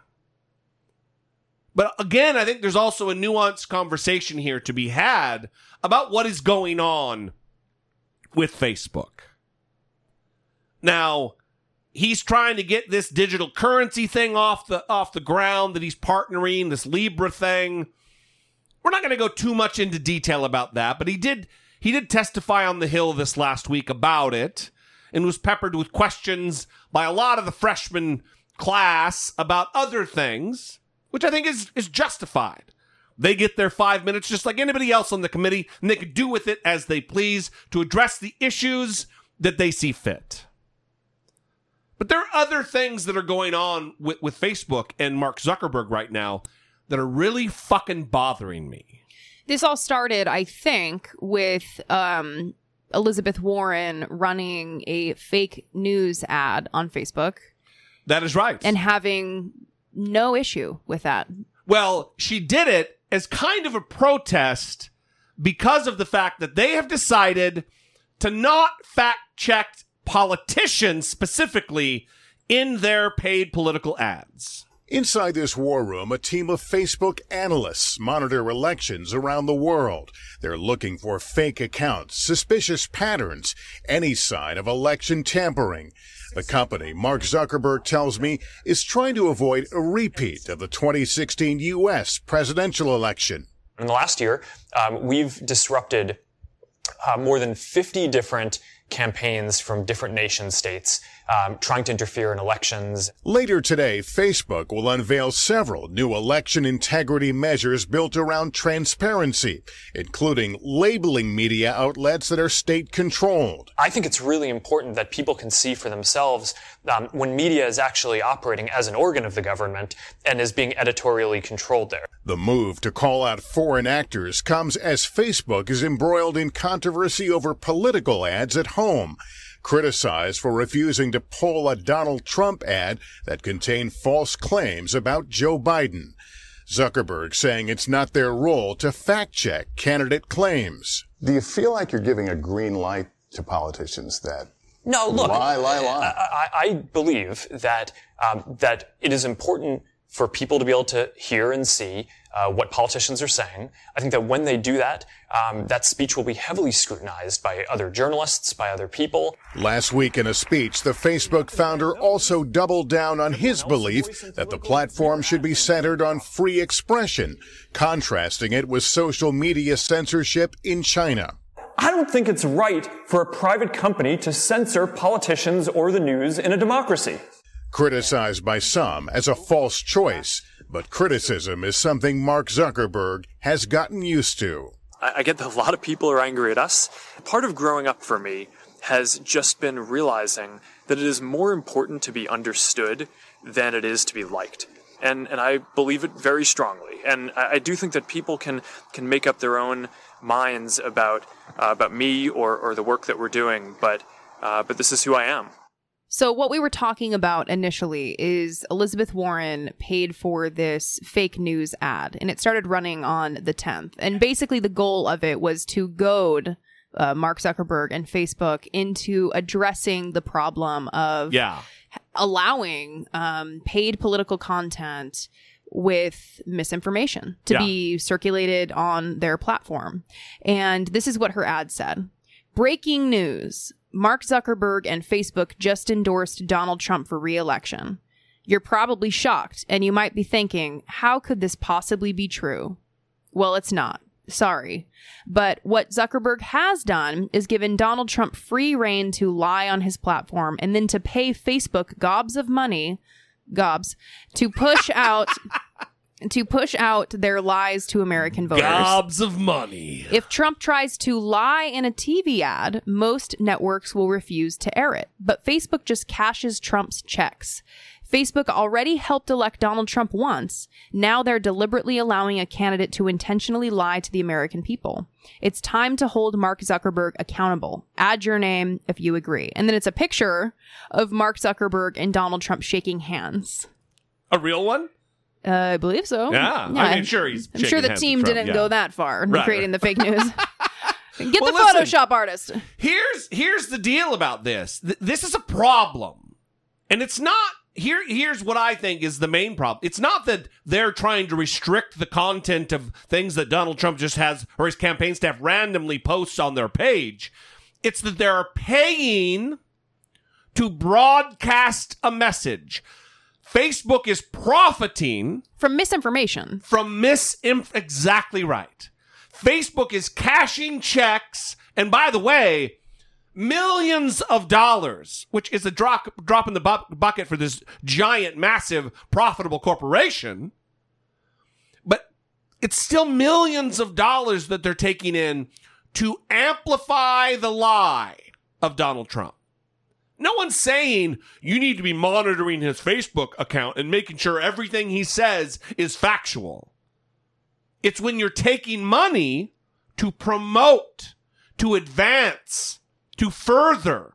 But again, I think there's also a nuanced conversation here to be had about what is going on with Facebook. Now, he's trying to get this digital currency thing off the off the ground that he's partnering this Libra thing. We're not going to go too much into detail about that, but he did he did testify on the hill this last week about it and was peppered with questions by a lot of the freshman class about other things, which I think is is justified. They get their 5 minutes just like anybody else on the committee and they can do with it as they please to address the issues that they see fit. But there are other things that are going on with, with Facebook and Mark Zuckerberg right now that are really fucking bothering me. This all started, I think, with um, Elizabeth Warren running a fake news ad on Facebook That is right. and having no issue with that. Well, she did it as kind of a protest because of the fact that they have decided to not fact check politicians specifically in their paid political ads. Inside this war room, a team of Facebook analysts monitor elections around the world. They're looking for fake accounts, suspicious patterns, any sign of election tampering. The company, Mark Zuckerberg tells me, is trying to avoid a repeat of the 2016 U.S. presidential election. In the last year, um, we've disrupted uh, more than 50 different campaigns from different nation states um, trying to interfere in elections. Later today, Facebook will unveil several new election integrity measures built around transparency, including labeling media outlets that are state controlled. I think it's really important that people can see for themselves um, when media is actually operating as an organ of the government and is being editorially controlled there. The move to call out foreign actors comes as Facebook is embroiled in controversy over political ads at home, criticized for refusing to pull a Donald Trump ad that contained false claims about Joe Biden. Zuckerberg saying it's not their role to fact check candidate claims. Do you feel like you're giving a green light to politicians that No, look. lie, lie, lie? I, I, I believe that um, that it is important for people to be able to hear and see uh, what politicians are saying. I think that when they do that, um, that speech will be heavily scrutinized by other journalists, by other people. Last week in a speech, the Facebook founder also doubled down on his belief that the platform should be centered on free expression, contrasting it with social media censorship in China. I don't think it's right for a private company to censor politicians or the news in a democracy. Criticized by some as a false choice, but criticism is something Mark Zuckerberg has gotten used to. I, get that a lot of people are angry at us. Part of growing up for me has just been realizing that it is more important to be understood than it is to be liked. And, and I believe it very strongly. And I, I do think that people can, can make up their own minds about, uh, about me or, or the work that we're doing, but, uh, but this is who I am. So, what we were talking about initially is Elizabeth Warren paid for this fake news ad, and it started running on the 10th. And basically, the goal of it was to goad uh, Mark Zuckerberg and Facebook into addressing the problem of Yeah. allowing um, paid political content with misinformation to Yeah. be circulated on their platform. And this is what her ad said Breaking news Mark Zuckerberg and Facebook just endorsed Donald Trump for re election. You're probably shocked, and you might be thinking, how could this possibly be true? Well, it's not. Sorry. But what Zuckerberg has done is given Donald Trump free reign to lie on his platform and then to pay Facebook gobs of money, gobs, to push out to push out their lies to American voters. Gobs of money. If Trump tries to lie in a TV ad, most networks will refuse to air it. But Facebook just cashes Trump's checks. Facebook already helped elect Donald Trump once. Now they're deliberately allowing a candidate to intentionally lie to the American people. It's time to hold Mark Zuckerberg accountable. Add your name if you agree. And then it's a picture of Mark Zuckerberg and Donald Trump shaking hands. A real one? Uh, I believe so. Yeah. I mean, sure, he's I'm sure the team didn't yeah. go that far in Right, creating the fake news. Get Well, the listen. Photoshop artist. Here's here's the deal about this. Th- this is a problem. And it's not here here's what I think is the main problem. It's not that they're trying to restrict the content of things that Donald Trump just has or his campaign staff randomly posts on their page. It's that they're paying to broadcast a message. Facebook is profiting from misinformation. From misinf exactly right. Facebook is cashing checks, and by the way, millions of dollars, which is a drop drop in the bu- bucket for this giant, massive, profitable corporation. But it's still millions of dollars that they're taking in to amplify the lie of Donald Trump. No one's saying you need to be monitoring his Facebook account and making sure everything he says is factual. It's when you're taking money to promote, to advance, to further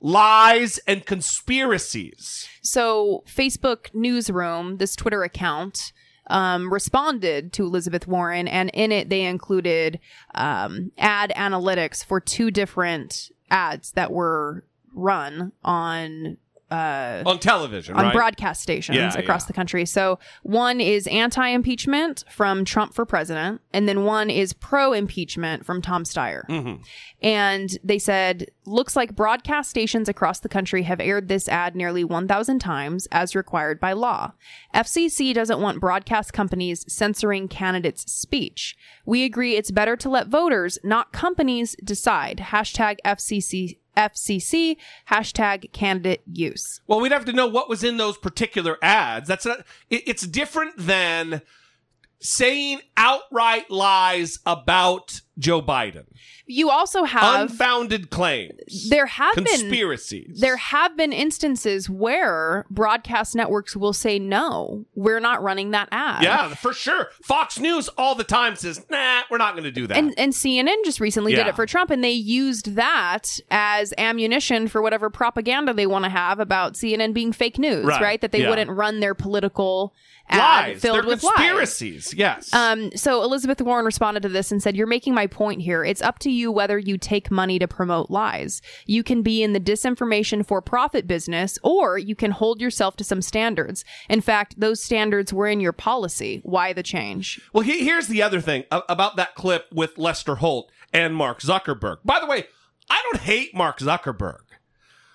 lies and conspiracies. So, Facebook Newsroom, this Twitter account, um, responded to Elizabeth Warren, and in it they included um, ad analytics for two different ads that were run on. Uh, On television, on right? broadcast stations Yeah, across yeah. the country. So one is anti-impeachment from Trump for president, and then one is pro-impeachment from Tom Steyer. Mm-hmm. And they said, looks like broadcast stations across the country have aired this ad nearly 1,000 times as required by law. FCC doesn't want broadcast companies censoring candidates' speech. We agree it's better to let voters, not companies, decide. Hashtag FCC. FCC hashtag candidate use. Well, we'd have to know what was in those particular ads. That's not, it, it's different than saying outright lies about Joe Biden. You also have unfounded claims. there have been conspiracies. been there have been instances where broadcast networks will say no, we're not running that ad. Yeah, for sure. Fox News all the time says, "Nah, we're not going to do that." And and CNN just recently did it for Trump, and they used that as ammunition for whatever propaganda they want to have about CNN being fake news, Right. right? That they Yeah. wouldn't run their political ad lies. filled They're with conspiracies. lies. Yes. Um, so Elizabeth Warren responded to this and said, You're making my point here. It's up to you whether you take money to promote lies. You can be in the disinformation for profit business, or you can hold yourself to some standards. In fact, those standards were in your policy. Why the change? Well, he- here's the other thing about that clip with Lester Holt and Mark Zuckerberg. By the way, I don't hate Mark Zuckerberg,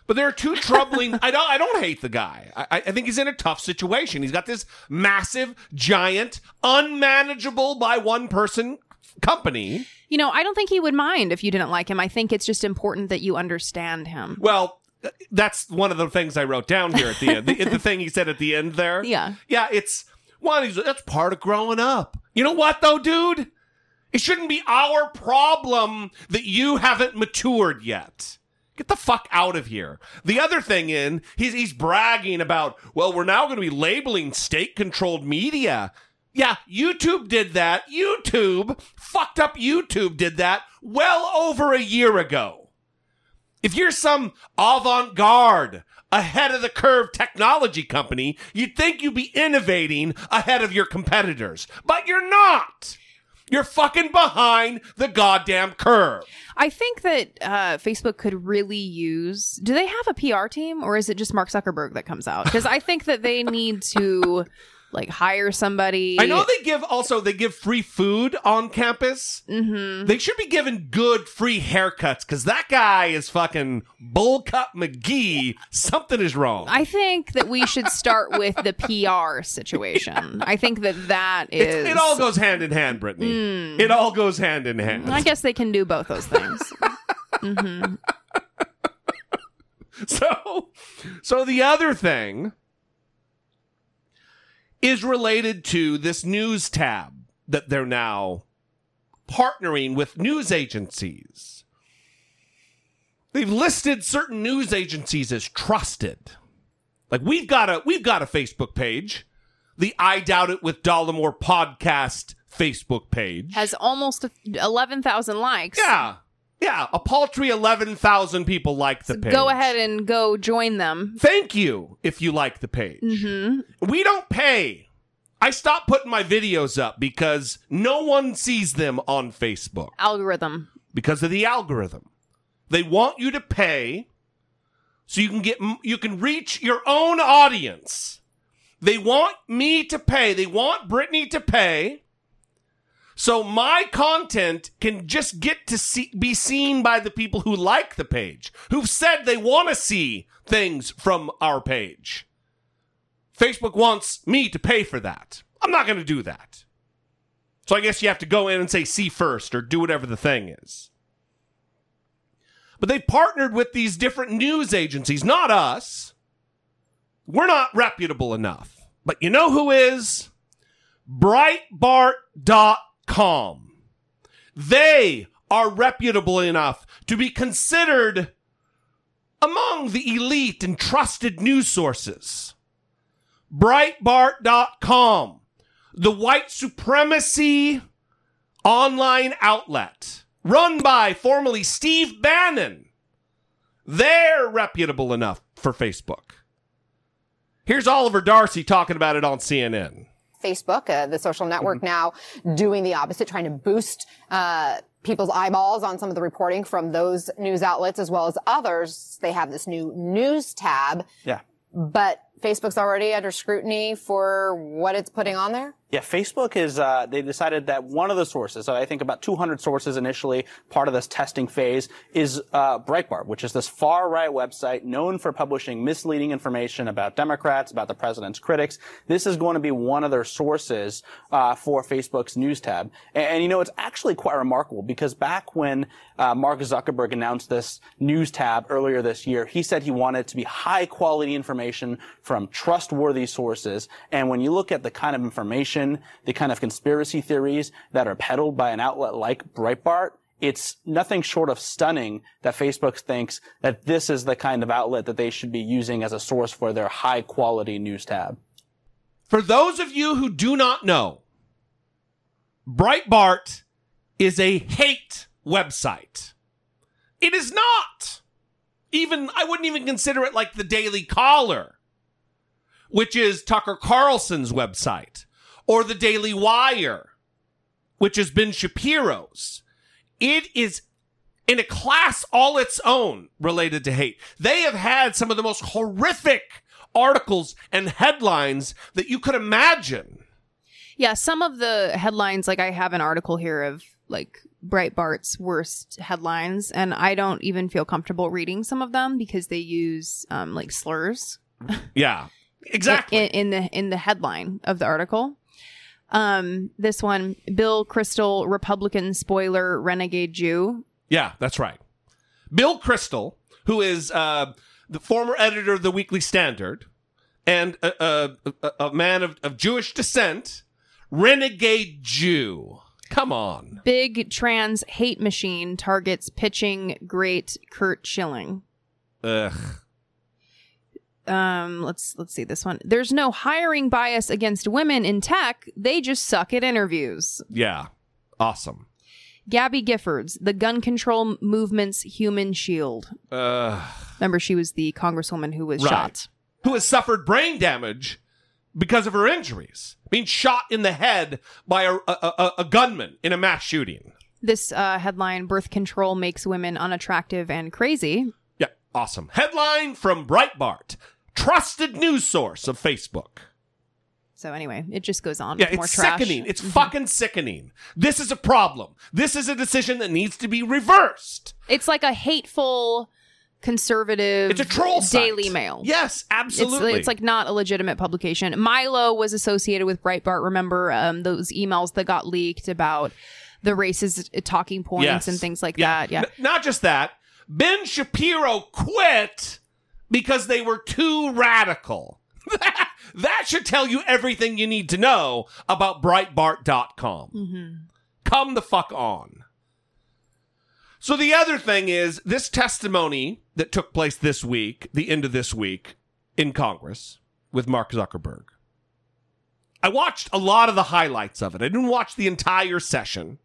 but there are two troubling. I don't. I don't hate the guy. I, I think he's in a tough situation. He's got this massive, giant, unmanageable by one person company. You know, I don't think he would mind if you didn't like him. I think it's just important that you understand him. Well, uh, that's one of the things I wrote down here at the end. the, the thing he said at the end there. Yeah. Yeah, it's one. He's that's part of growing up. You know what though, dude? It shouldn't be our problem that you haven't matured yet. Get the fuck out of here. The other thing in he's he's bragging about. Well, we're now going to be labeling state-controlled media. Yeah, YouTube did that. YouTube, fucked up YouTube did that well over a year ago. If you're some avant garde, ahead of the curve technology company, you'd think you'd be innovating ahead of your competitors, but you're not. You're fucking behind the goddamn curve. I think that uh, Facebook could really use. Do they have a PR team, or is it just Mark Zuckerberg that comes out? Because I think that they need to like hire somebody. I know they give also they give free food on campus. Mm-hmm. They should be given good free haircuts because that guy is fucking bullcut McGee. Something is wrong. I think that we should start with the PR situation. I think that that is. it all goes hand in hand, Brittany. Mm. It all goes hand in hand. I guess they can do both those things. hmm So, so the other thing is related to this news tab that they're now partnering with news agencies. They've listed certain news agencies as trusted. Like we've got a we've got a Facebook page, the I Doubt It with Dollemore podcast Facebook page. Has almost 11,000 likes. Yeah. Yeah, a paltry 11,000 people like the page. Go ahead and go join them. Thank you if you like the page. hmm We don't pay. I stopped putting my videos up because no one sees them on Facebook Algorithm. because of the algorithm. They want you to pay so you can get you can reach your own audience. They want me to pay. They want Brittany to pay. So my content can just get to see, be seen by the people who like the page, who've said they want to see things from our page. Facebook wants me to pay for that. I'm not going to do that. So I guess you have to go in and say see first or do whatever the thing is. But they partnered with these different news agencies, not us. We're not reputable enough. But you know who is? Breitbart.com. They are reputable enough to be considered among the elite and trusted news sources. Breitbart.com, the white supremacy online outlet run by formerly Steve Bannon. They're reputable enough for Facebook. Here's Oliver Darcy talking about it on CNN. Facebook, uh, the social network, now doing the opposite, trying to boost uh, people's eyeballs on some of the reporting from those news outlets as well as others. They have this new news tab, Yeah. but Facebook's already under scrutiny for what it's putting on there. Yeah, Facebook is, uh, they decided that one of the sources, so I think about 200 sources initially, part of this testing phase, is uh, Breitbart, which is this far right website known for publishing misleading information about Democrats, about the president's critics. This is going to be one of their sources uh, for Facebook's news tab. And, and, you know, it's actually quite remarkable because back when uh, Mark Zuckerberg announced this news tab earlier this year, he said he wanted to be high quality information from trustworthy sources. And when you look at the kind of information the kind of conspiracy theories that are peddled by an outlet like Breitbart, it's nothing short of stunning that Facebook thinks that this is the kind of outlet that they should be using as a source for their high quality news tab. For those of you who do not know, Breitbart is a hate website. It is not. Even, I wouldn't even consider it like the Daily Caller, which is Tucker Carlson's website or the Daily Wire, which has been Shapiro's. It is in a class all its own related to hate. They have had some of the most horrific articles and headlines that you could imagine. Yeah, some of the headlines, like I have an article here of like Breitbart's worst headlines, and I don't even feel comfortable reading some of them because they use um, like slurs. Yeah, exactly. In, in the in the headline of the article. Um, this one, Bill Kristol, Republican spoiler, renegade Jew. Yeah, that's right. Bill Kristol, who is uh, the former editor of the Weekly Standard and a, a, a, a man of, of Jewish descent, renegade Jew. Come on. Big trans hate machine targets pitching great Curt Schilling. Ugh. Um, let's let's see this one. There's no hiring bias against women in tech. They just suck at interviews. Yeah. Awesome. Gabby Giffords, the gun control movement's human shield. Uh, Remember, she was the congresswoman who was Right. shot. who has suffered brain damage because of her injuries, being shot in the head by a, a, a, a gunman in a mass shooting. This uh, headline: Birth control makes women unattractive and crazy. Yeah, awesome. Headline from Breitbart, trusted news source of Facebook. So anyway, it just goes on. Yeah, with more it's trash. sickening. It's fucking sickening. This is a problem. This is a decision that needs to be reversed. It's like a hateful conservative It's a troll site. Daily Mail. Yes, absolutely. It's, it's like not a legitimate publication. Milo was associated with Breitbart. Remember um, those emails that got leaked about the racist talking points Yes. and things like Yeah. that. Yeah. N- not just that. Ben Shapiro quit because they were too radical. that should tell you everything you need to know about Breitbart.com. Mm-hmm. Come the fuck on. So the other thing is this testimony that took place this week, the end of this week in Congress with Mark Zuckerberg. I watched a lot of the highlights of it. I didn't watch the entire session.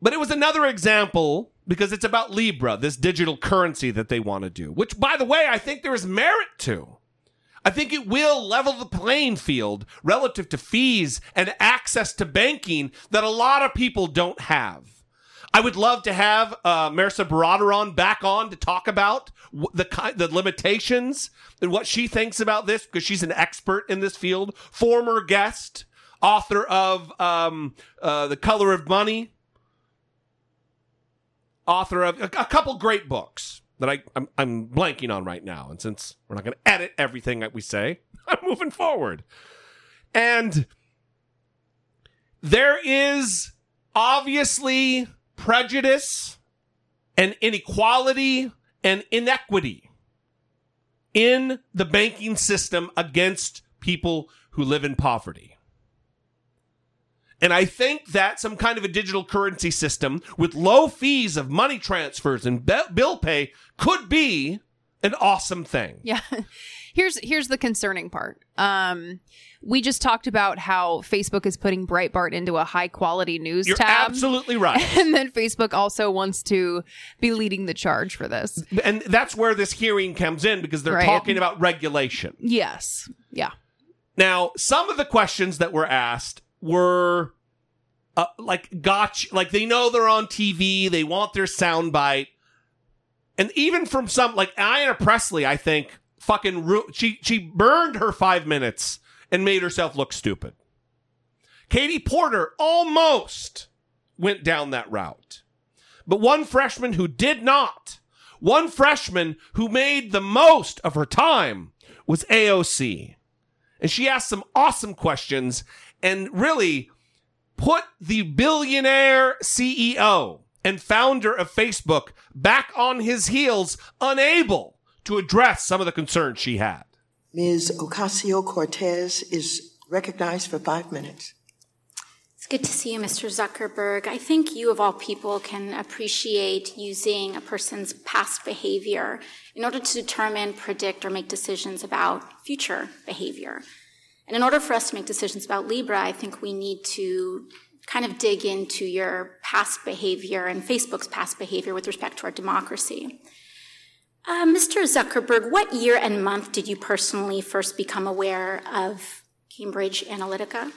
But it was another example because it's about Libra, this digital currency that they want to do, which, by the way, I think there is merit to. I think it will level the playing field relative to fees and access to banking that a lot of people don't have. I would love to have uh, Mehrsa Baradaran back on to talk about the the limitations and what she thinks about this because she's an expert in this field. Former guest, author of um, uh, The Color of Money, author of a, a couple great books that I I'm, I'm blanking on right now. And since we're not going to edit everything that we say, I'm moving forward. And there is obviously prejudice and inequality and inequity in the banking system against people who live in poverty. And I think that some kind of a digital currency system with low fees of money transfers and be- bill pay could be an awesome thing. Yeah. Here's here's the concerning part. Um we just talked about how Facebook is putting Breitbart into a high quality news You're tab. absolutely right. And then Facebook also wants to be leading the charge for this. And that's where this hearing comes in because they're Right. talking about regulation. Yes. Yeah. Now, some of the questions that were asked were uh, like gotcha, like they know they're on TV, they want their soundbite, and even from some like Ayanna Pressley, I think fucking ru- she she burned her five minutes and made herself look stupid. Katie Porter almost went down that route, but one freshman who did not, one freshman who made the most of her time was AOC. And she asked some awesome questions and really put the billionaire CEO and founder of Facebook back on his heels, unable to address some of the concerns she had. Ms. Ocasio Cortez is recognized for five minutes. It's good to see you, Mr. Zuckerberg. I think you, of all people, can appreciate using a person's past behavior in order to determine, predict, or make decisions about future behavior. And in order for us to make decisions about Libra, I think we need to kind of dig into your past behavior and Facebook's past behavior with respect to our democracy. Uh, Mr. Zuckerberg, what year and month did you personally first become aware of Cambridge Analytica?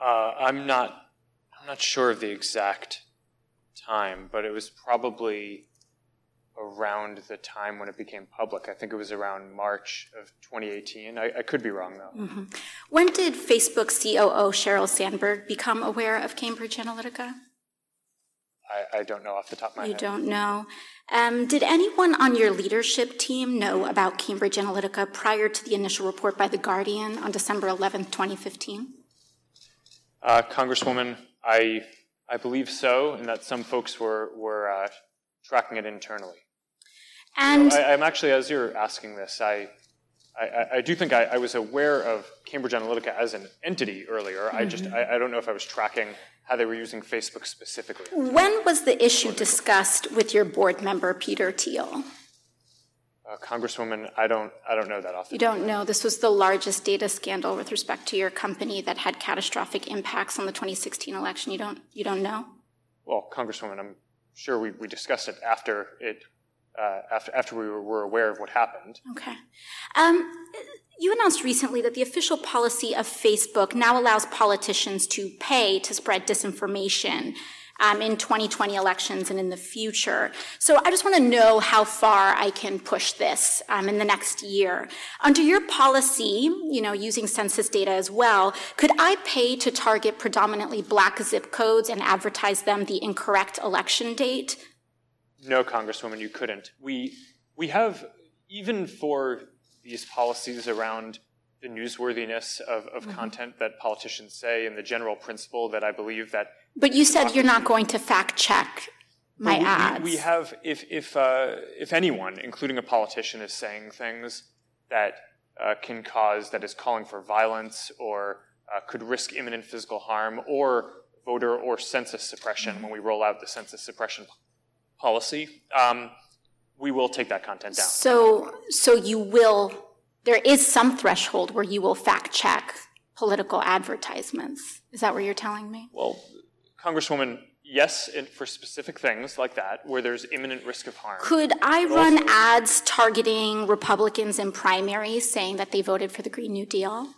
Uh, I'm not. I'm not sure of the exact time, but it was probably around the time when it became public. I think it was around March of 2018. I, I could be wrong though. Mhm. When did Facebook COO Sheryl Sandberg become aware of Cambridge Analytica? I, I don't know off the top of my You head. You don't know. Um, did anyone on your leadership team know about Cambridge Analytica prior to the initial report by The Guardian on December 11th, 2015? Uh, Congresswoman, I I believe so, and that some folks were were uh, tracking it internally. And I, I'm actually, as you're asking this, I I, I- do think I, I was aware of Cambridge Analytica as an entity earlier. I just Mhm. I, I don't know if I was tracking how they were using Facebook specifically. when was the issue discussed with your board member, Peter Thiel? Uh, Congresswoman, I don't I don't know that off the You don't know. This was the largest data scandal with respect to your company that had catastrophic impacts on the 2016 election. You don't, you don't know? Well, Congresswoman, I'm sure we, we discussed it after it uh, after after we were, were aware of what happened. Okay. Um, you announced recently that the official policy of Facebook now allows politicians to pay to spread disinformation um, in 2020 elections and in the future. So I just want to know how far I can push this um, in the next year. Under your policy, you know, using census data as well, could I pay to target predominantly black zip codes and advertise them the incorrect election date? No, Congresswoman, you couldn't. We we have even for these policies around the newsworthiness of, of Mhm. content that politicians say and the general principle that I believe that But you said you're not going to fact check my we- we- ads. We, have, if if uh, if anyone, including a politician, is saying things that uh, can cause, that is calling for violence or uh, could risk imminent physical harm or voter or census suppression when we roll out the census suppression policy, um, we will take that content down. So, so you will, there is some threshold where you will fact check political advertisements. Is that what you're telling me? Well, Congresswoman, yes, for specific things like that, where there's imminent risk of harm. Could I But run also- ads targeting Republicans in primaries saying that they voted for the Green New Deal?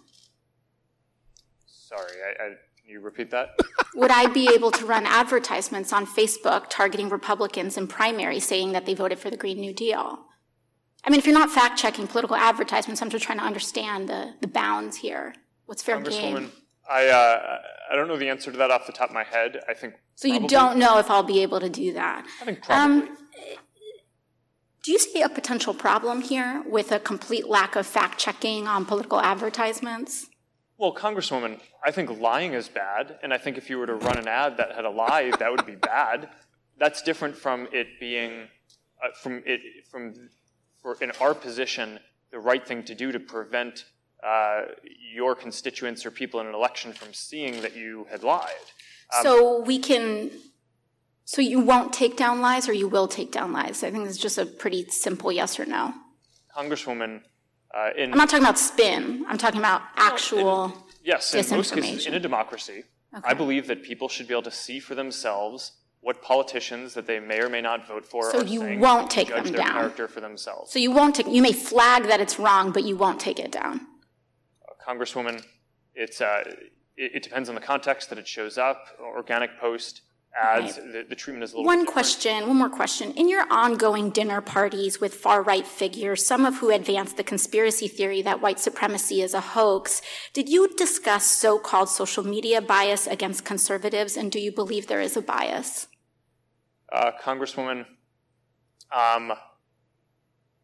Sorry, I, I, can you repeat that? Would I be able to run advertisements on Facebook targeting Republicans in primaries saying that they voted for the Green New Deal? I mean, if you're not fact checking political advertisements, I'm just trying to understand the, the bounds here. What's fair game? I uh, I don't know the answer to that off the top of my head. I think So you don't know if I'll be able to do that. I think probably. Um, do you see a potential problem here with a complete lack of fact checking on political advertisements? Well, Congresswoman, I think lying is bad, and I think if you were to run an ad that had a lie, that would be bad. That's different from it being, uh, from it, from, for in our position, the right thing to do to prevent uh, your constituents or people in an election from seeing that you had lied. Um, so we can. So you won't take down lies, or you will take down lies. I think it's just a pretty simple yes or no. Congresswoman, uh, in I'm not talking about spin. I'm talking about actual. Yes, in most cases, in a democracy, I believe that people should be able to see for themselves what politicians that they may or may not vote for So are you saying won't take them their down. character for themselves. So you won't take. You may flag that it's wrong, but you won't take it down. Congresswoman, it's uh, it, it depends on the context that it shows up. Organic post ads, the, the treatment is a little. One question, one more question. In your ongoing dinner parties with far right figures, some of who advance the conspiracy theory that white supremacy is a hoax, did you discuss so called social media bias against conservatives, and do you believe there is a bias? Uh, Congresswoman, um,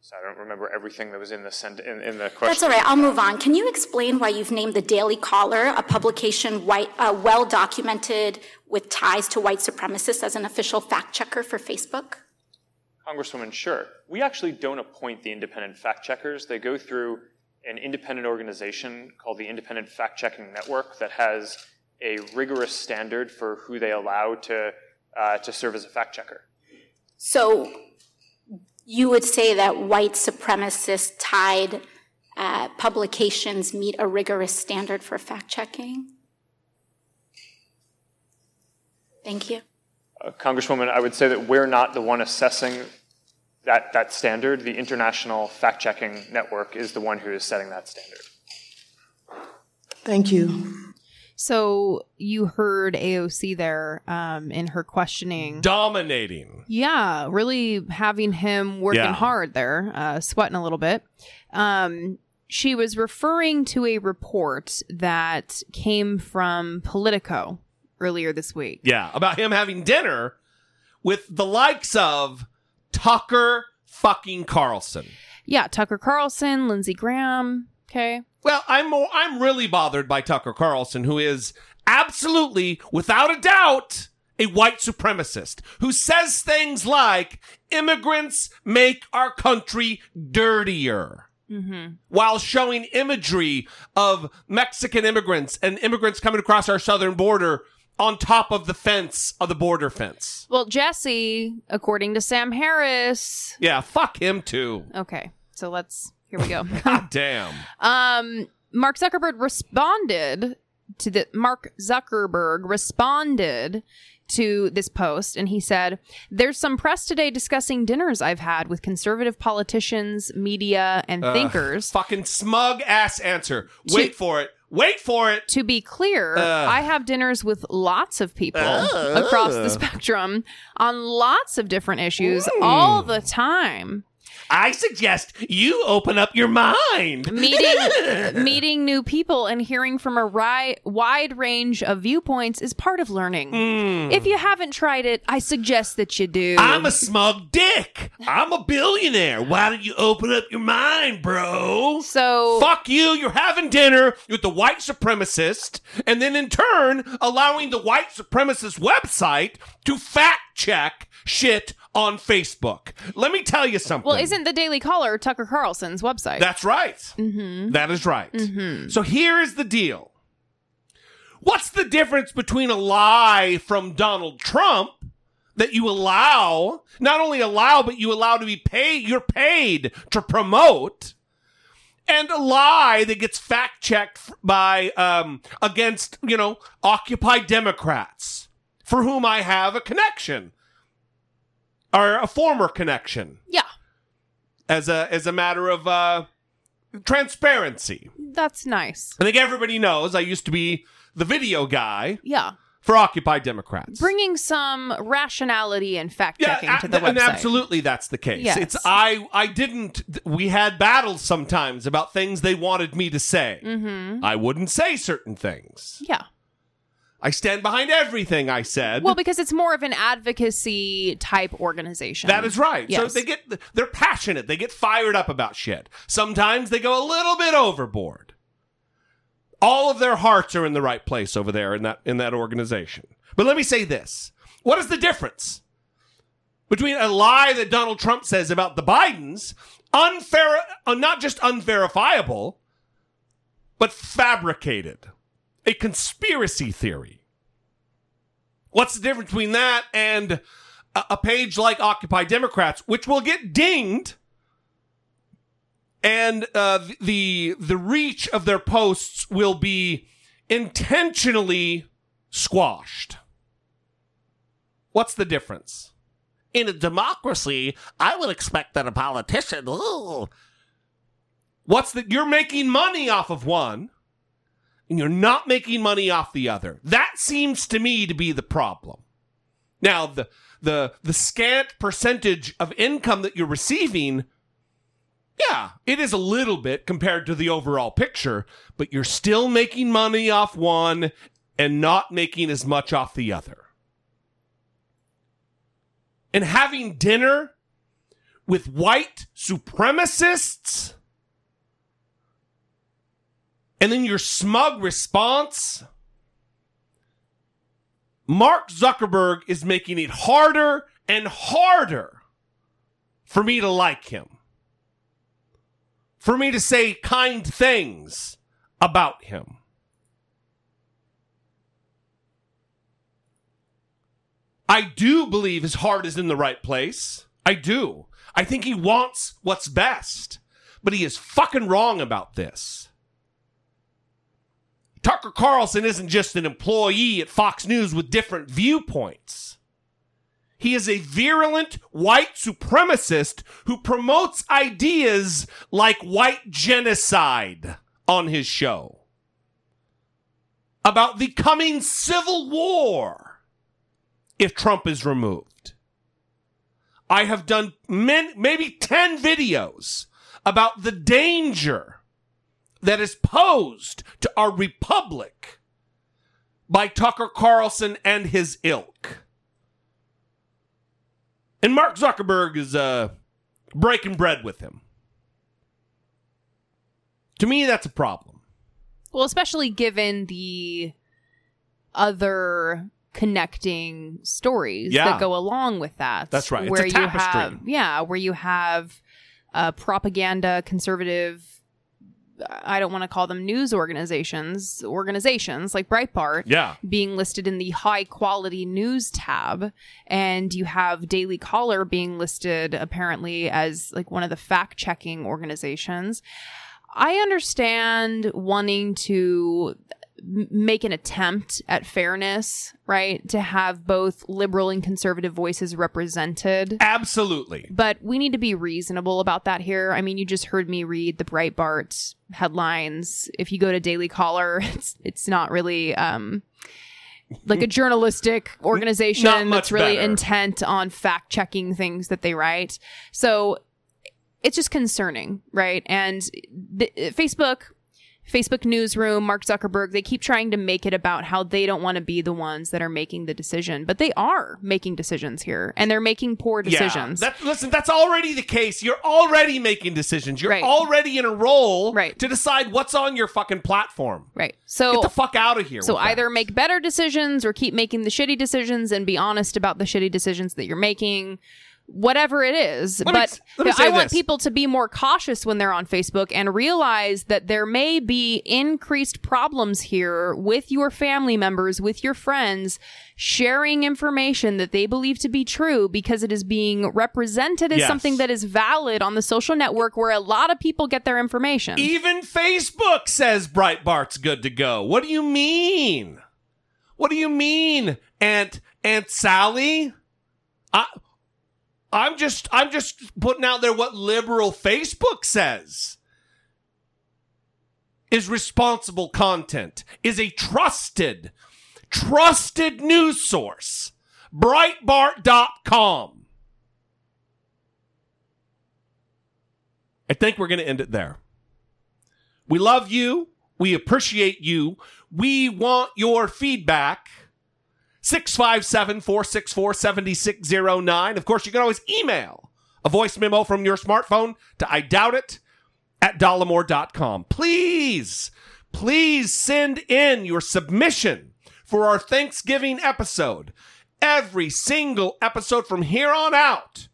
so I don't remember everything that was in the sent in, in the question. That's all right, I'll move on. Can you explain why you've named the Daily Caller, a publication white, uh, well documented with ties to white supremacists, as an official fact checker for Facebook? Congresswoman, sure. We actually don't appoint the independent fact checkers. They go through an independent organization called the Independent Fact Checking Network that has a rigorous standard for who they allow to uh, to serve as a fact checker. So you would say that white supremacist tied uh, publications meet a rigorous standard for fact checking? Thank you. Uh, Congresswoman, I would say that we're not the one assessing that, that standard. The International Fact Checking Network is the one who is setting that standard. Thank you. So you heard AOC there um, in her questioning. Dominating. Yeah, really having him working Yeah. hard there, uh, sweating a little bit. Um, she was referring to a report that came from Politico earlier this week. Yeah, about him having dinner with the likes of Tucker fucking Carlson. Yeah, Tucker Carlson, Lindsey Graham. Okay. Well, I'm more, I'm really bothered by Tucker Carlson, who is absolutely, without a doubt, a white supremacist who says things like immigrants make our country dirtier. Mm-hmm. While showing imagery of Mexican immigrants and immigrants coming across our southern border on top of the fence, of the border fence. Well, Jesse, according to Sam Harris. Yeah, fuck him too. Okay, so let's. Here we go. God damn. Um, Mark Zuckerberg responded to the Mark Zuckerberg responded to this post and he said, "There's some press today discussing dinners I've had with conservative politicians, media, and Ugh, thinkers." fucking smug ass answer. Wait for it. Wait for it. To be clear, Ugh. I have dinners with lots of people Ugh. across the spectrum on lots of different issues all the time. I suggest you open up your mind. meeting meeting new people and hearing from a ri- wide range of viewpoints is part of learning. Hmm. If you haven't tried it, I suggest that you do. I'm a smug dick. I'm a billionaire. Why don't you open up your mind, bro? So fuck you. You're having dinner with the white supremacist, and then in turn allowing the white supremacist website to fact check shit on Facebook. Let me tell you something. Well, isn't the Daily Caller Tucker Carlson's website? That's right. Mm-hmm. That is right. Mhm. So here is the deal. What's the difference between a lie from Donald Trump that you allow, not only allow, but you allow to be paid, you're paid to promote, and a lie that gets fact checked by, um, against, you know, Occupy Democrats for whom I have a connection or a former connection Yeah, as a, as a matter of, uh, transparency. that's nice. I think everybody knows I used to be the video guy Yeah. for Occupy Democrats. Bringing some rationality and fact checking to the and website. absolutely that's the case. Yes. It's I I didn't we had battles sometimes about things they wanted me to say. Mm-hmm. I wouldn't say certain things. Yeah. I stand behind everything I said. Well, because it's more of an advocacy type organization. that is right. So they get they're passionate. They get fired up about shit. Sometimes they go a little bit overboard. All of their hearts are in the right place over there in that in that organization. But let me say this. What is the difference between a lie that Donald Trump says about the Bidens, unfair uh, not just unverifiable, but fabricated? A conspiracy theory. What's the difference between that and a, page like Occupy Democrats, which will get dinged, and uh, the the reach of their posts will be intentionally squashed? What's the difference? In a democracy, I would expect that a politician. Ooh. What's that? You're making money off of one, and you're not making money off the other. That seems to me to be the problem. Now, the the the scant percentage of income that you're receiving, yeah, it is a little bit compared to the overall picture, but you're still making money off one and not making as much off the other. And having dinner with white supremacists and then your smug response Mark Zuckerberg is making it harder and harder for me to like him, for me to say kind things about him. I do believe his heart is in the right place. I do. I think he wants what's best, but he is fucking wrong about this. Tucker Carlson isn't just an employee at Fox News with different viewpoints. He is a virulent white supremacist who promotes ideas like white genocide on his show. About the coming civil war if Trump is removed. I have done many, maybe 10 videos about the danger that is posed to our republic by Tucker Carlson and his ilk. And Mark Zuckerberg is uh, breaking bread with him. To me, that's a problem. Well, especially given the other connecting stories Yeah. that go along with that. That's right. It's a Where you have, yeah, where you have uh, propaganda, conservative. I don't want to call them news organizations, organizations like Breitbart, Yeah. being listed in the high quality news tab, and you have Daily Caller being listed apparently as like one of the fact checking organizations. I understand wanting to make an attempt at fairness, right? To have both liberal and conservative voices represented. Absolutely. But we need to be reasonable about that here. I mean, you just heard me read the Breitbart headlines. If you go to Daily Caller, it's it's not really um like a journalistic organization that's really better. intent on fact checking things that they write. So it's just concerning, right? And the, Facebook Facebook newsroom, Mark Zuckerberg, they keep trying to make it about how they don't want to be the ones that are making the decision, but they are making decisions here and they're making poor decisions. Yeah, that, listen, that's already the case. You're already making decisions. You're already in a role right. to decide what's on your fucking platform. Right. So get the fuck out of here. So with that. either make better decisions or keep making the shitty decisions and be honest about the shitty decisions that you're making. Whatever it is, Let me- but let me I want this. people to be more cautious when they're on Facebook and realize that there may be increased problems here with your family members, with your friends, sharing information that they believe to be true because it is being represented as Yes. something that is valid on the social network where a lot of people get their information. Even Facebook says Breitbart's good to go. What do you mean? What do you mean, Aunt Aunt Sally? I I'm just I'm just putting out there what liberal Facebook says. Is responsible content, is a trusted, trusted news source. Breitbart.com. I think we're going to end it there. We love you. We appreciate you. We want your feedback. 657 464 7609. Of course, you can always email a voice memo from your smartphone to I doubt it at dollemore.com. Please, please send in your submission for our Thanksgiving episode. Every single episode from here on out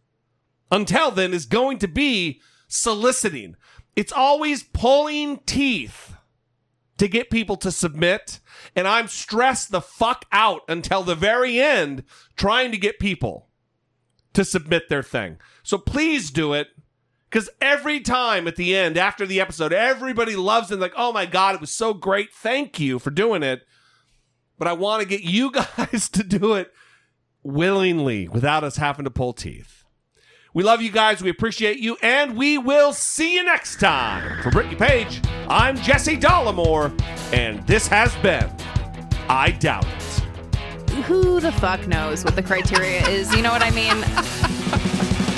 until then is going to be soliciting. It's always pulling teeth to get people to submit. And I'm stressed the fuck out until the very end trying to get people to submit their thing. So please do it. Because every time at the end, after the episode, everybody loves it. Like, oh my God, it was so great. Thank you for doing it. But I want to get you guys to do it willingly without us having to pull teeth. We love you guys. We appreciate you. And we will see you next time. For Brittany Page, I'm Jesse Dollemore. And this has been I Doubt It. Who the fuck knows what the criteria is? You know what I mean?